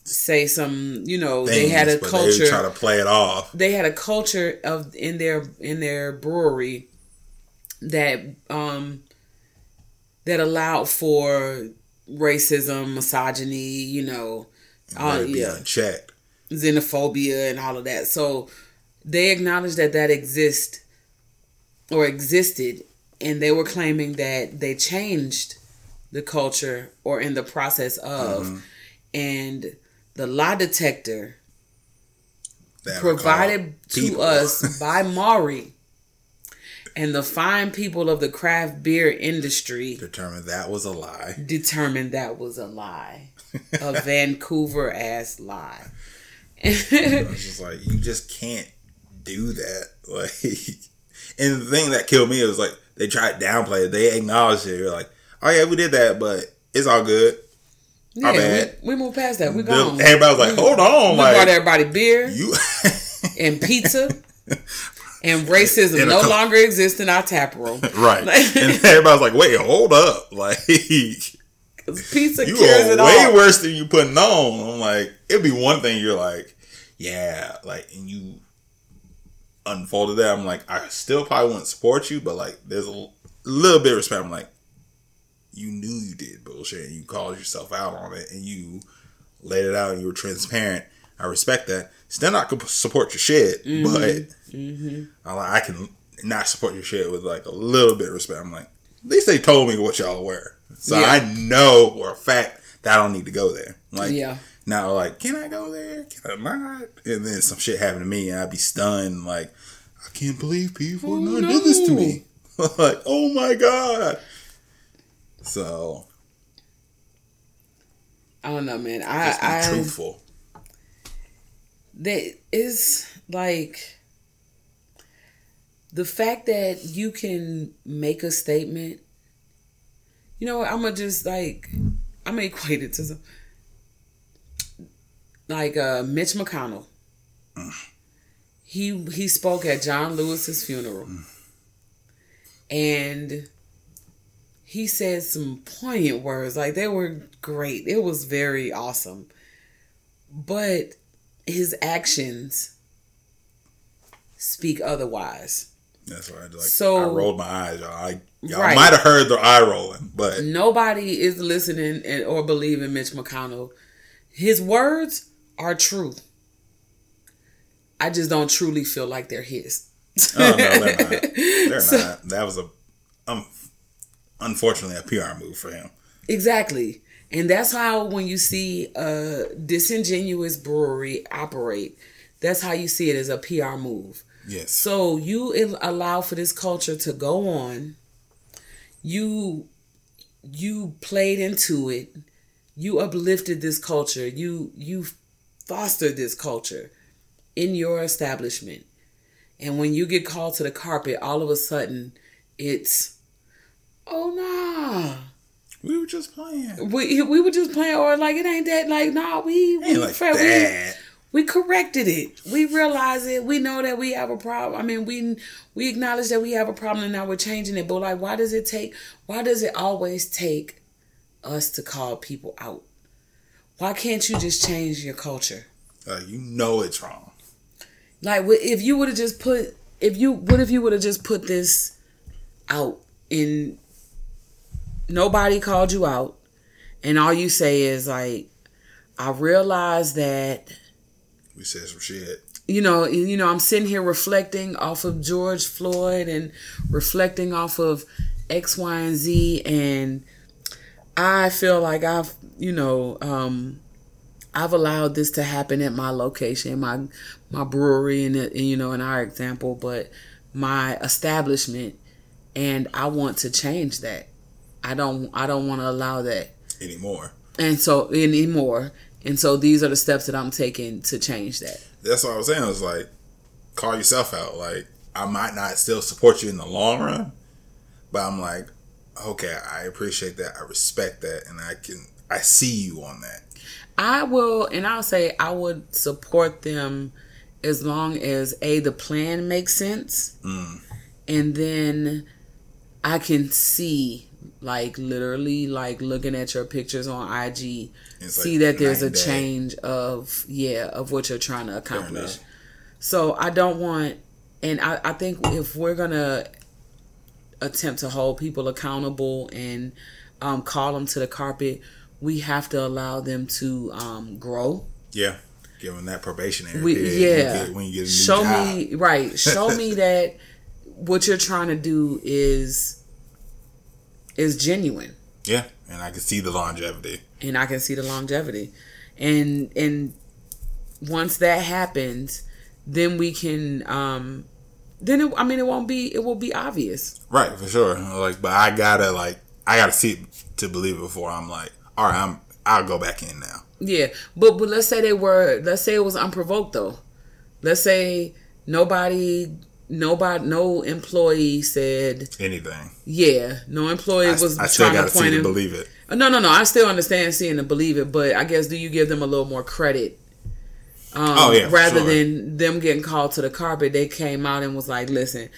say some, you know, they had a culture They try to play it off. they had a culture of in their in their brewery that um that allowed for racism, misogyny, you know, all, yeah, unchecked. xenophobia and all of that. So they acknowledged that that exists or existed and they were claiming that they changed the culture or in the process of mm-hmm. and the lie detector that provided to people. us by Maury and the fine people of the craft beer industry determined that was a lie. determined that was a lie. A Vancouver ass lie. It's just like you just can't do that. Like, and the thing that killed me was like they tried to downplay it. They acknowledged it. They're like, "Oh yeah, we did that, but it's all good." yeah, bad. we, we moved past that. We gone. Everybody was like, "Hold on, we brought everybody beer you." and pizza. And racism no longer exists in our tap room. right, and everybody's like, "Wait, hold up!" Like you Pizza are cures it way all. worse than you putting on. I'm like, it'd be one thing you're like, yeah, like, and you unfolded that. I'm like, I still probably wouldn't support you, but like, there's a l- little bit of respect. I'm like, you knew you did bullshit and you called yourself out on it and you laid it out and you were transparent. I respect that. Still not gonna support your shit, Mm-hmm. but I, like, I can not support your shit with like a little bit of respect. I'm like, at least they told me what y'all wear, so Yeah. I know for a fact that I don't need to go there. Like, Yeah. now, like, can I go there? Can I not? And then some shit happened to me, and I'd be stunned. Like, I can't believe people Oh, not did this to me. like, oh my god. So I don't know, man. I I truthful. That is like the fact that you can make a statement. You know what? I'm gonna just like I'm gonna equate it to some like uh Mitch McConnell. He he spoke at John Lewis's funeral. And he said some poignant words. Like they were great. It was very awesome. But his actions speak otherwise. That's why I like. So- I rolled my eyes, y'all. I, y'all Right. might have heard the eye rolling, but Nobody is listening and, or believing Mitch McConnell. His words are true. I just don't truly feel like they're his. oh no, they're not. They're So- not. That was a, um, unfortunately, a PR move for him. Exactly. And that's how when you see a disingenuous brewery operate, that's how you see it as a PR move. Yes. So you allow for this culture to go on. You you played into it. You uplifted this culture. You you fostered this culture in your establishment. And when you get called to the carpet, all of a sudden it's oh nah. We were just playing. We we were just playing or like it ain't that like nah we we, like we- we corrected it. We realize it. We know that we have a problem. I mean, we we acknowledge that we have a problem and now we're changing it. But like, why does it take? Why does it always take us to call people out? Why can't you just change your culture? Uh, you know it's wrong. Like, if you would have just put, if you, what if you would have just put this out and nobody called you out, and all you say is like, I realize that We said some shit. you know, you know, I'm sitting here reflecting off of George Floyd and reflecting off of X, Y, and Z, and I feel like I've, you know, um, I've allowed this to happen at my location, my my brewery, and, and you know, in our example, but my establishment, and I want to change that. I don't, I don't want to allow that anymore. and so anymore. And so these are the steps that I'm taking to change that. That's what I was saying. I was like, call yourself out. Like, I might not still support you in the long run, but I'm like, okay, I appreciate that. I respect that, and I can, I see you on that. I will, and I'll say I would support them as long as a the plan makes sense, mm. and then I can see, like literally, like looking at your pictures on IG, It's see like that there's a day. change of yeah of what you're trying to accomplish. So I don't want, and I, I think if we're gonna attempt to hold people accountable and um, call them to the carpet, we have to allow them to um, grow. Yeah, give them that probationary We, yeah, when you get, when you get a new show job. me right. Show me that what you're trying to do is is genuine, Yeah, and I can see the longevity. and I can see the longevity, and and once that happens, then we can. um then it, I mean, it won't be. It will be obvious. Right, for sure. Like, but I gotta like, I gotta see it to believe it before I'm like, all right, I'm, I'll go back in now. Yeah, but but let's say they were. Let's say it was unprovoked though. Let's say nobody, nobody, no employee said, Anything. yeah, no employee I, was I still trying gotta see point him. believe it. No, no, no. I still understand seeing and believe it, but I guess do you give them a little more credit? Um, Oh, yeah, rather sure. than them getting called to the carpet, they came out and was like, "Listen,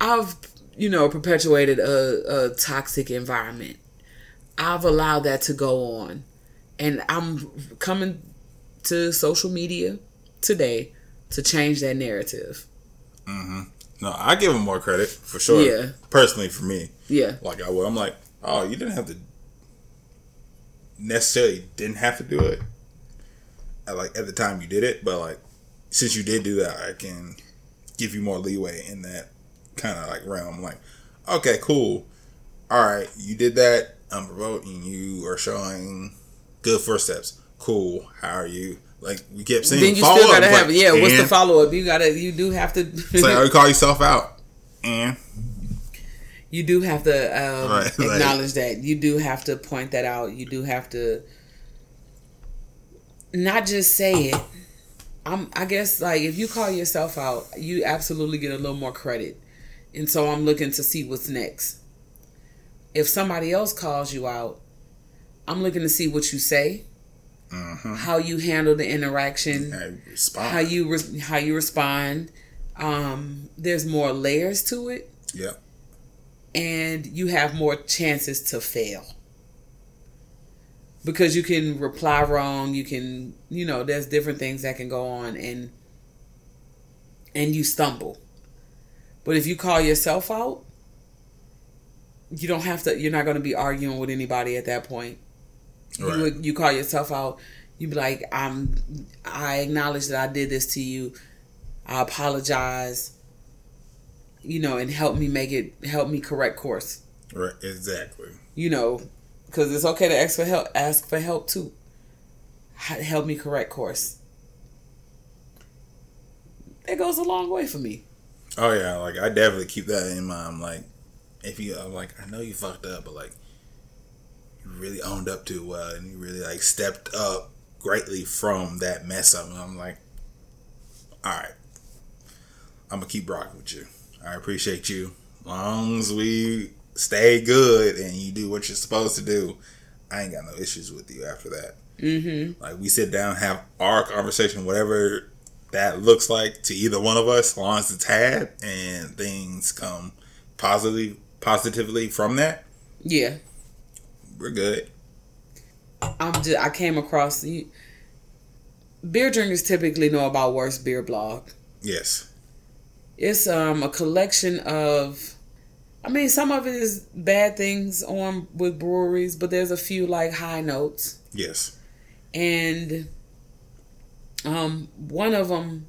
I've you know perpetuated a, a toxic environment. I've allowed that to go on, and I'm coming to social media today to change that narrative." Mm-hmm. No, I give him more credit for sure. Yeah. Personally, for me, Yeah, like I would. I'm like, oh, you didn't have to necessarily didn't have to do it, at, like at the time you did it, but like since you did do that, I can give you more leeway in that kind of like realm. Like, okay, cool. All right, you did that I'm promoting you are showing good first steps. Cool. How are you? Like we kept saying, then you follow still up. gotta It's have like, yeah. What's the follow up? You gotta you do have to It's like, oh, you call yourself out, and you do have to um, Right, like- acknowledge that. You do have to point that out. You do have to not just say it. I'm I guess like if you call yourself out, you absolutely get a little more credit. And so I'm looking to see what's next. If somebody else calls you out, I'm looking to see what you say, how you handle the interaction, how you re- how you respond. Um, there's more layers to it. Yep. and you have more chances to fail. Because you can reply wrong. You can you know there's different things that can go on and and you stumble. But if you call yourself out you don't have to you're not going to be arguing with anybody at that point Right. you would you call yourself out You'd be like i'm i acknowledge that i did this to you i apologize you know and help me make it help me correct course Right. Exactly. you know because it's okay to ask for help ask for help too help me correct course it goes a long way for me Oh yeah, like I definitely keep that in mind. Like, if you I'm like, I know you fucked up, but like, you really owned up to well, and you really like stepped up greatly from that mess up. And I'm like, all right, I'm gonna keep rocking with you. I appreciate you. Long as we stay good and you do what you're supposed to do, I ain't got no issues with you after that. mm-hmm Like we sit down, have our conversation, whatever that looks like to either one of us, as long as it's had and things come positively positively from that, yeah we're good. i'm just i came across you beer drinkers typically know about worst beer blog Yes. it's um a collection of I mean some of it is bad things on with breweries, but there's a few like high notes. Yes. And um one of them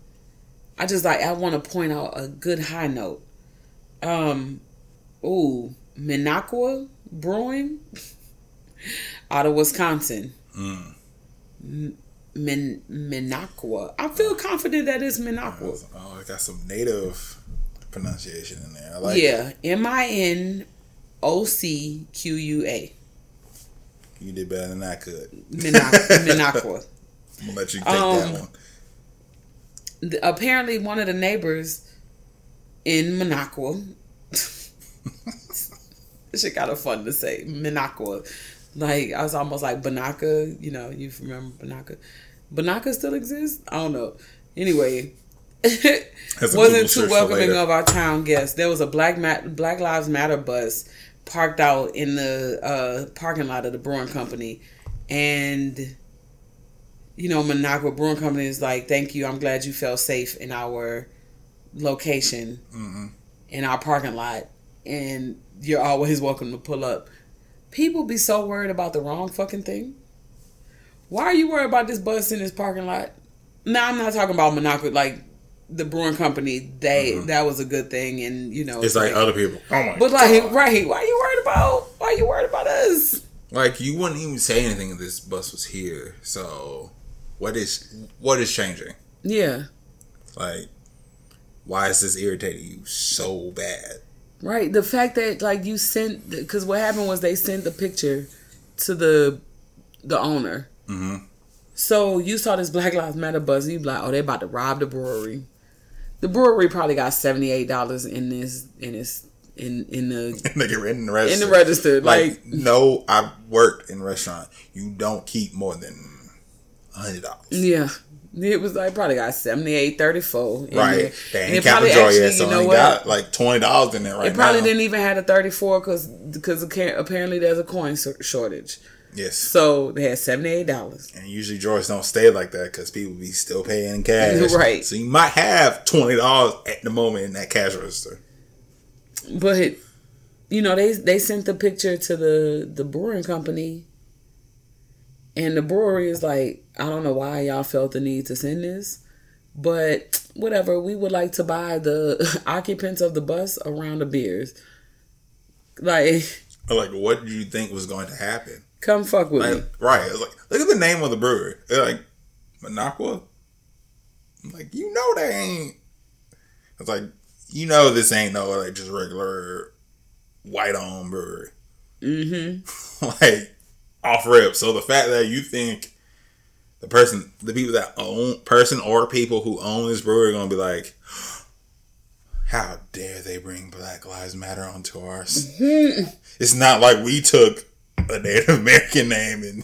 I just like I want to point out a good high note. Um ooh, Minocqua Brewing out of Wisconsin. Mm. Min Minocqua. I feel confident that it's Minocqua. Oh, I got some native pronunciation in there. I like yeah, M I N O C Q U A. You did better than I could. Minocqua. I'm gonna let you take Um, that one. The- apparently, one of the neighbors in Minocqua. shit kind of fun to say. Minocqua. Like, I was almost like Banaka. You know, you remember Banaka. Banaka still exists? I don't know. Anyway. Wasn't too welcoming of our town guests. There was a Black Ma- Black Lives Matter bus parked out in the uh, parking lot of the brewing company, and you know, Minocqua Brewing Company is like, "Thank you. I'm glad you felt safe in our location, Mm-hmm. in our parking lot, and you're always welcome to pull up." People be so worried about the wrong fucking thing. Why are you worried about this bus in this parking lot? No, I'm not talking about Minocqua. Like the brewing company, they that was a good thing, and you know, Mm-hmm. It's like other people. Oh my God. but like, God. right? Why are you worried about? Why are you worried about us? Like you wouldn't even say anything if this bus was here. So what is what is changing? Yeah, Like why is this irritating you so bad? Right. The fact that like you sent, because what happened was they sent the picture to the the owner. Mm-hmm. So you saw this Black Lives Matter buzz, you like, oh, they about to rob the brewery. The brewery probably got seventy eight dollars in this in this in in the get written in the register. in the register. Like, Like, no, I've worked in restaurant. You don't keep more than hundred dollars. yeah. It was like probably got 78, 34. Right. there. They And ain't it probably capital actually, yet, so you know they what? got like twenty dollars in there right It probably now. didn't even have a 34 because because apparently there's a coin shortage. Yes. So they had $78. And usually drawers don't stay like that because people be still paying in cash. Right. So you might have twenty dollars at the moment in that cash register. But you know, they they sent the picture to the the brewing company And the brewery is like, I don't know why y'all felt the need to send this, but whatever. We would like to buy the occupants of the bus a round of beers. Like, Like, what did you think was going to happen? come fuck with me. Like, right. It's like, look at the name of the brewery. They're like, Minocqua? I'm like, you know they ain't. It's like, you know this ain't no, like, just regular white owned brewery. Mm-hmm. like, off rip. So the fact that you think the person, the people that own, person or people who own this brewery are going to be like, how dare they bring Black Lives Matter onto ours? Mm-hmm. it's not like we took a Native American name and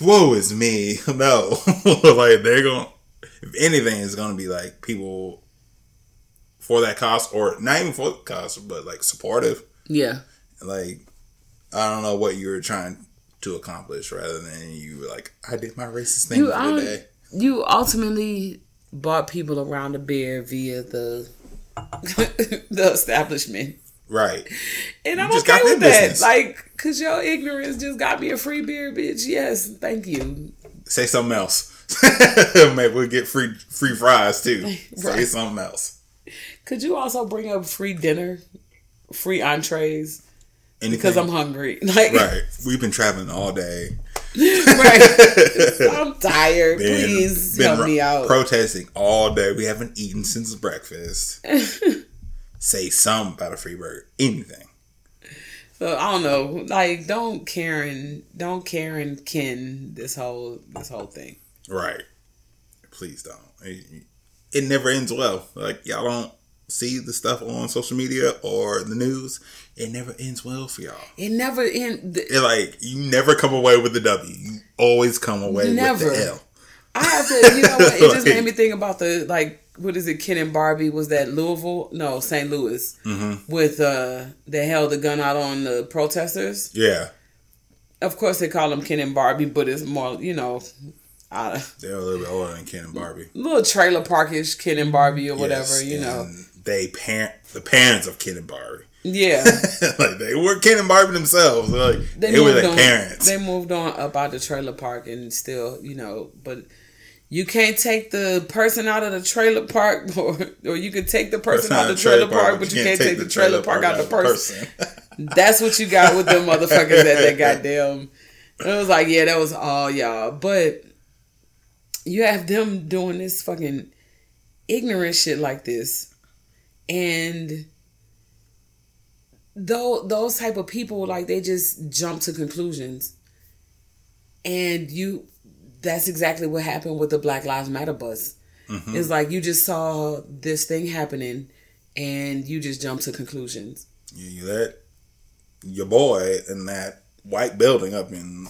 woe is me. No, like they're going. to If anything, is going to be like people for that cost, or not even for the cost, but like supportive. Yeah. Like I don't know what you were trying to accomplish, rather than you like, I did my racist thing You, for I the um, day. you ultimately bought people around the beer via the the establishment. Right. And You I'm okay got with that. business. Like, cause your ignorance just got me a free beer, bitch. Yes, thank you. Say something else. Maybe we'll get free free fries too. Say Right. something else. Could you also bring up free dinner, free entrees? Anything. Because I'm hungry. Like, right. We've been traveling all day. right. I'm tired. Been, Please been help me out. Protesting all day. We haven't eaten since breakfast. Say something about a free burger. Anything. So I don't know. Like, don't Karen, don't Karen Ken this whole this whole thing. Right. Please don't. It, it never ends well. Like y'all don't see the stuff on social media or the news. It never ends well for y'all. It never end. It like you never come away with the W. You always come away Never. with the L. I have to. You know what? It just Like- made me think about the like. What is it? Ken and Barbie was that Louisville? No, St. Louis. Mm-hmm. With uh, they held the gun out on the protesters. Yeah, Of course, they call them Ken and Barbie, but it's more you know, uh, they're a little bit older than Ken and Barbie. little trailer parkish Ken and Barbie or whatever. Yes, you know. They parent the parents of Ken and Barbie. Yeah. like they were Ken and Barbie themselves. Like they, they were moved their on. parents. They moved on up out the trailer park and still, you know, but you can't take the person out of the trailer park, or or you can take the person out of the trailer park, but you can't take the trailer park out of the person. That's what you got with them motherfuckers at that goddamn. It was like, yeah, that was all y'all, but you have them doing this fucking ignorant shit like this, and though those type of people like they just jump to conclusions and you that's exactly what happened with the black lives matter bus Mm-hmm. it's like you just saw this thing happening and you just jump to conclusions You, you let your boy in that white building up in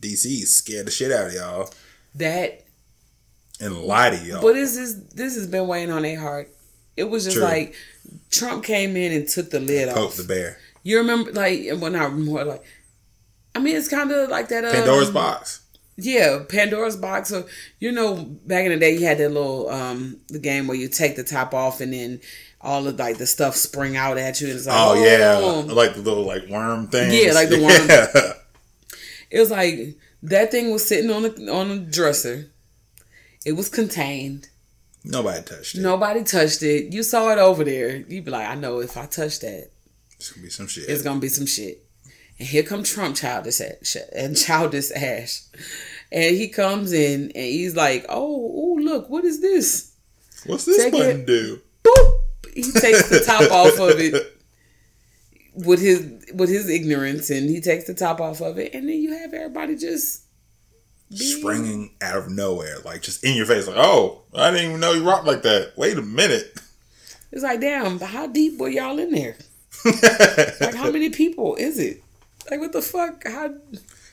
DC scared the shit out of y'all that and lie to y'all. but this is this has been weighing on their heart it was just True. like trump came in and took the lid Poke off the bear. you remember like well not more like i mean it's kind of like that um, Pandora's box. Yeah, Pandora's box. So you know, back in the day, you had that little um the game where you take the top off and then all of like the stuff spring out at you, and it's like, Oh, yeah, oh. like the little like worm thing. Yeah, like the worm. Yeah. It was like that thing was sitting on a on a dresser. It was contained. Nobody touched it. Nobody touched it. You saw it over there. You'd be like, I know if I touch that, It's gonna be some shit. it's gonna be some shit. And here come Trump childish Ash, and childish Ash, and he comes in and he's like, "Oh, oh, look, what is this?" What's this Take button it. do? Boop! He takes the top off of it with his with his ignorance, and he takes the top off of it, and then you have everybody just Springing out of nowhere, like just in your face, like, oh, I didn't even know you rocked like that. Wait a minute. It's like, damn, how deep were y'all in there? Like, how many people is it? Like, what the fuck? How?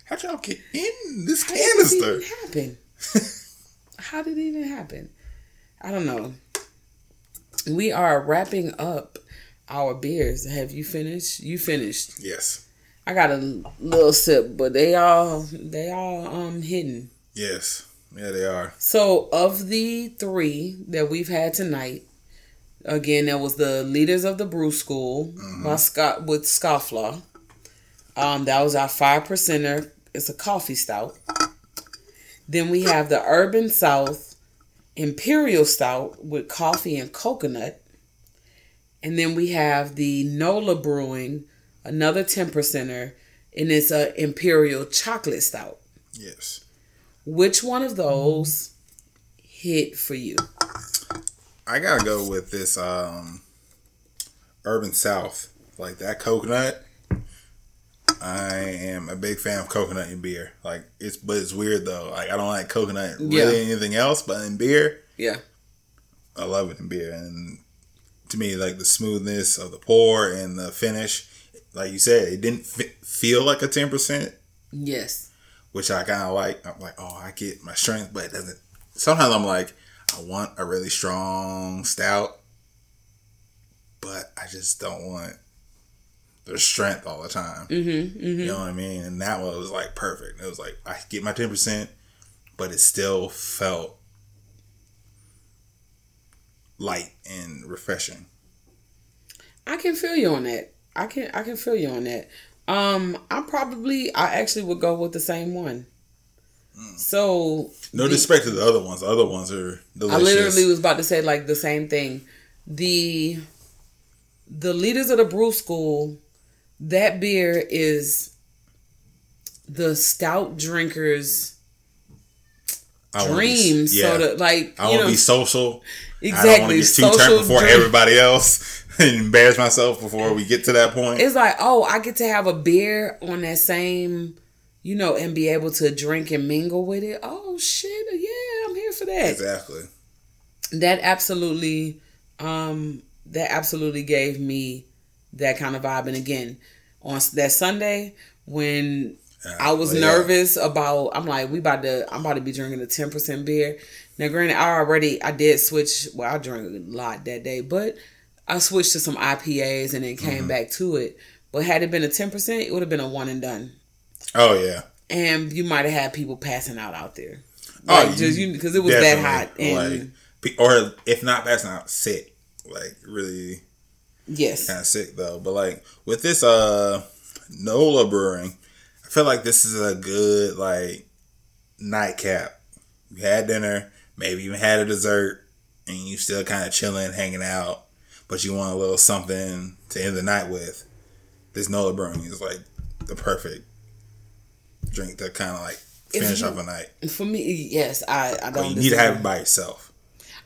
How'd y'all get in this How canister? even happen? How did it even happen? I don't know. We are wrapping up our beers. Have you finished? You finished. Yes. I got a little sip, but they all they all um hidden. Yes. Yeah, they are. So of the three that we've had tonight, again that was the leaders of the brew school by Scott with Scofflaw. Um, that was our five percenter. It's a coffee stout. Then we have the Urban South Imperial Stout with coffee and coconut. And then we have the Nola Brewing, another 10 percenter, and it's a Imperial Chocolate Stout. Yes. Which one of those hit for you? I gotta go with this um Urban South. Like that coconut. I am a big fan of coconut in beer. Like it's but it's weird though. Like I don't like coconut really Yeah. anything else, but in beer, Yeah. I love it in beer. And to me, like the smoothness of the pour and the finish, like you said, it didn't f- feel like a ten percent, Yes. which I kind of like. I'm like, oh, I get my strength, but it doesn't. Sometimes I'm like, I want a really strong stout, but I just don't want the strength all the time. Mm-hmm. Mm-hmm. You know what I mean? And that one was like perfect. It was like I get my ten percent, but it still felt light and refreshing. I can feel you on that. I can I can feel you on that. Um, I probably I actually would go with the same one. So No the- disrespect to the other ones. The other ones are delicious. I literally was about to say like the same thing. The the leaders of the brew school, that beer is the stout drinkers I wanna be- dream yeah. soda. Like I want to be social. I don't want exactly to get too social before drink. everybody else embarrass myself before we get to that point. It's like, oh, I get to have a beer on that same, you know, and be able to drink and mingle with it. Oh shit, yeah, I'm here for that. exactly. That absolutely, um, that absolutely gave me that kind of vibe. And again, on that Sunday when I was Yeah. nervous about, I'm like, we about to, I'm about to be drinking a ten percent beer. Now, granted, I already, I did switch. Well, I drank a lot that day, but I switched to some IPAs and then came Mm-hmm. back to it. But had it been a ten percent, it would have been a one and done. Oh yeah. And you might have had people passing out out there. Oh, Like, you just you because it was that hot. And like, or if not, that's not sick. Like really yes, kind of sick though. But like with this uh Nola Brewing, I feel like this is a good like nightcap. You had dinner, maybe even had a dessert, and you still kind of chilling, hanging out, but you want a little something to end the night with. This Nola Brewing is like the perfect drink to kind of like finish you- off a night. for me, yes, I I But don't. you need to have it by yourself.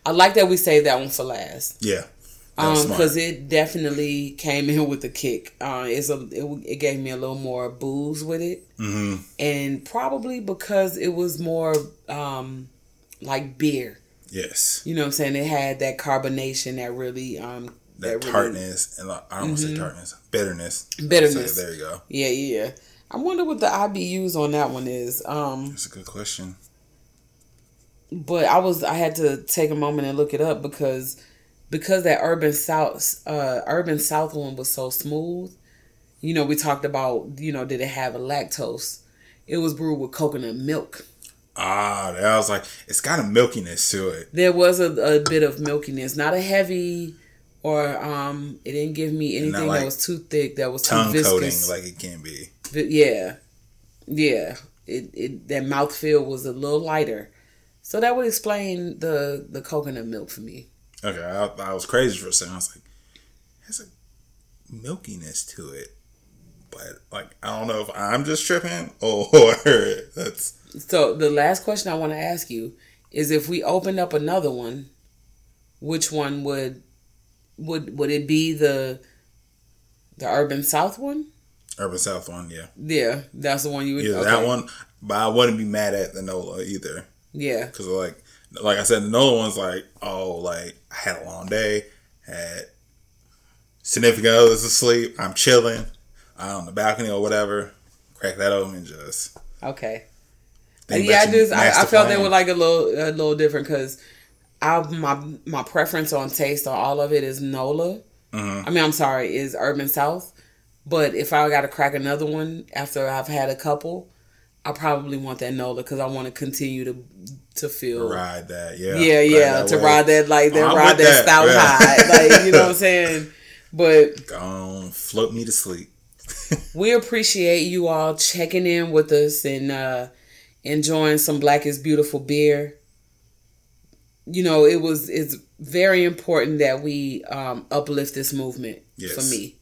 I like that we saved that one for last. Yeah. Um, because it definitely came in with a kick. Uh, it's a it, it gave me a little more booze with it, hmm and probably because it was more um like beer. Yes. You know what I'm saying? It had that carbonation that really um That really- Mm-hmm. tartness and like, I don't want to say tartness, bitterness. Bitterness. There you go. Yeah, yeah. I wonder what the IBUs on that one is. Um, That's a good question. but I was I had to take a moment and look it up because because that urban south uh urban south one was so smooth. You know, we talked about you know did it have a lactose? It was brewed with coconut milk. Ah, that was like it's got a milkiness to it. There was a, a bit of milkiness, not a heavy or um it didn't give me anything like that was too thick that was too Tongue coating viscous. like it can be. But yeah, yeah. It it that mouthfeel was a little lighter, so that would explain the the coconut milk for me. Okay, I, I was crazy for a second. I was like, has a milkiness to it, but like I don't know if I'm just tripping or that's So the last question I want to ask you is: if we opened up another one, which one would would would it be the the urban south one? Urban South one. Yeah, Yeah, that's the one you would. Yeah, okay. that one, but I wouldn't be mad at the Nola either. Yeah, Because like, like I said, the Nola one's like, oh, like I had a long day, had significant others asleep, I'm chilling, I'm on the balcony or whatever. Crack that open and just. okay. Yeah, I just I, I felt they were like a little a little different because I my my preference on taste on all of it is Nola. Mhm. I mean, I'm sorry, is Urban South. But if I got to crack another one after I've had a couple, I probably want that Nola because I want to continue to to feel ride that, yeah, yeah, Ride yeah, to wave. ride that like that Oh, ride that, that, stout yeah. high, like you know what I'm saying. But Gone, float me to sleep. we appreciate you all checking in with us and uh enjoying some Black is Beautiful beer. You know, it was it's very important that we um, uplift this movement Yes. for me.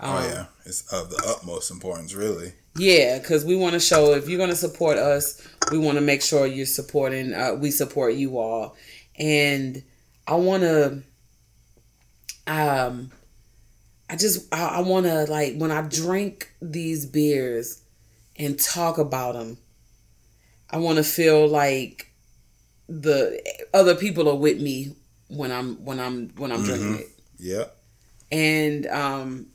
oh yeah, it's of the utmost importance, really. Yeah, because we want to show if you're going to support us, we want to make sure you're supporting. Uh, we support you all, and I want to. Um, I just I, I want to like when I drink these beers and talk about them. I want to feel like the other people are with me when I'm when I'm when I'm drinking it Yep. and um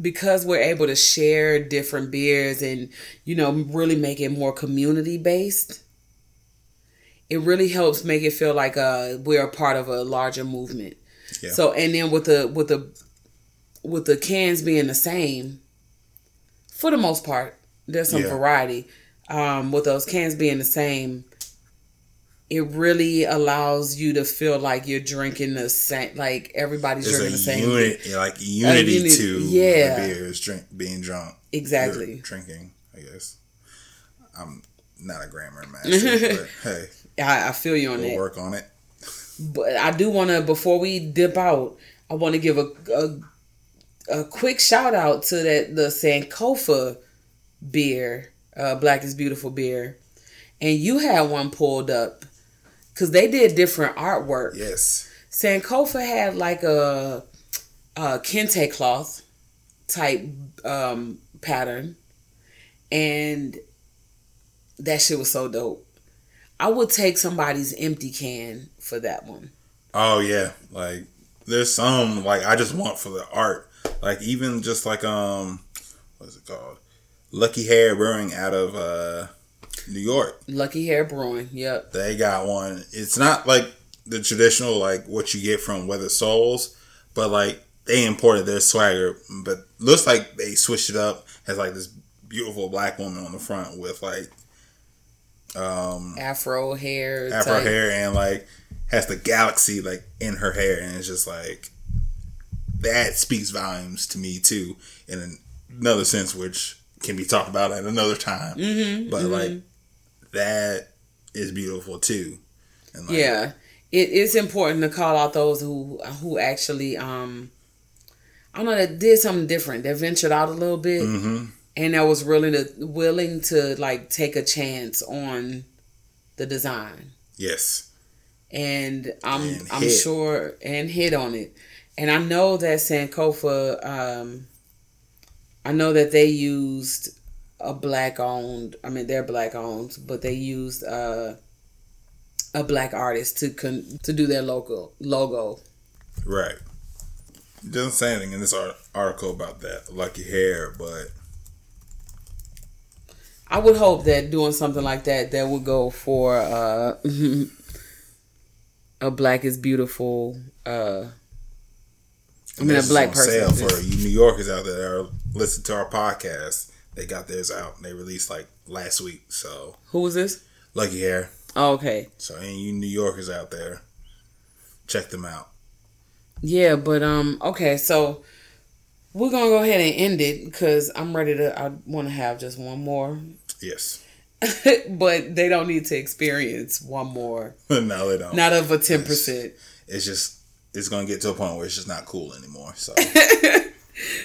because we're able to share different beers and you know really make it more community based it really helps make it feel like uh we're a part of a larger movement Yeah. so and then with the with the with the cans being the same for the most part there's some Yeah. variety um with those cans being the same it really allows you to feel like you're drinking the same like everybody's There's drinking the same unit, like unity unit- to yeah. the beers drink being drunk. Exactly. You're drinking, I guess. I'm not a grammar master, but hey, I, I feel you on we'll that. work on it. But I do want to, before we dip out, I want to give a, a a quick shout out to that the Sankofa beer, uh, Black is Beautiful beer, and you had one pulled up because they did different artwork. Yes. Sankofa had like a, a kente cloth type um, pattern, and that shit was so dope. I would take somebody's empty can for that one. Oh yeah, like there's some like I just want for the art. Like even just like um, what's it called? Lucky Hare Brewing out of uh New York. Lucky Hare Brewing. Yep. They got one. It's not like the traditional like what you get from Weathered Souls, but like they imported their swagger, but looks like they switched it up. Has like this beautiful black woman on the front with like um Afro hair. afro type. hair and like has the galaxy like in her hair and it's just like that speaks volumes to me too in another sense which can be talked about at another time Mm-hmm, but like that is beautiful too and like, Yeah. It is important to call out those who who actually um I don't know that did something different. That ventured out a little bit hmm and that was really to, willing to like take a chance on the design. yes and I'm And I'm sure and hit on it. And I know that Sankofa, um, I know that they used a black owned. I mean, they're black owned, but they used uh, a black artist to con- to do their logo logo. right it doesn't say anything in this art- article about that lucky hare but I would hope that doing something like that, that would go for uh, a black is beautiful. Uh, I mean, a black on person. sale for you new yorkers out there that are listening to our podcast they got theirs out they released like last week so Who was this? lucky hare Oh, okay. So any you New Yorkers out there, check them out. Yeah, but um, okay, so we're gonna go ahead and end it because I'm ready to. I want to have just one more, Yes. but they don't need to experience one more. no, they don't. Not of a ten percent. It's just it's gonna get to a point where it's just not cool anymore. So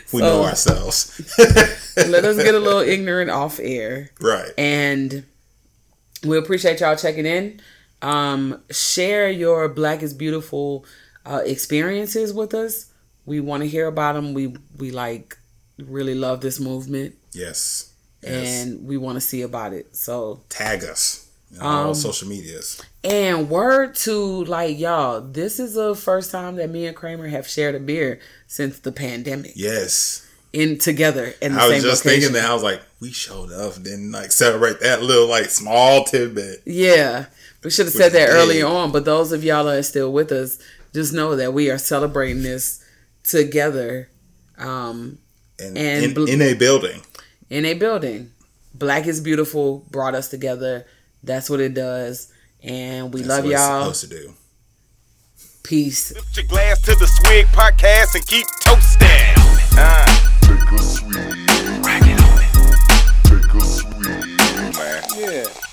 So- we know ourselves. Let us get a little ignorant off air, right. and we appreciate y'all checking in. Um, share your Black is Beautiful uh, experiences with us. We want to hear about them. We we like really love this movement, Yes. Yes. and we want to see about it. So Tag us Um, social medias. And word to like y'all, this is the first time that me and Kramer have shared a beer since the pandemic Yes. in together in the I was just location. thinking that I was like, we showed up, didn't like celebrate that little like small tidbit. Yeah, we should have said that earlier on. But those of y'all that are still with us, just know that we are celebrating this together um, And, And in, bl- in a building. in a building. Black is beautiful brought us together. That's what it does. And we That's love y'all. supposed to do. Peace. Lift your glass to the swig podcast and keep toasting. Uh. Take a swig. Take a swig. Yeah.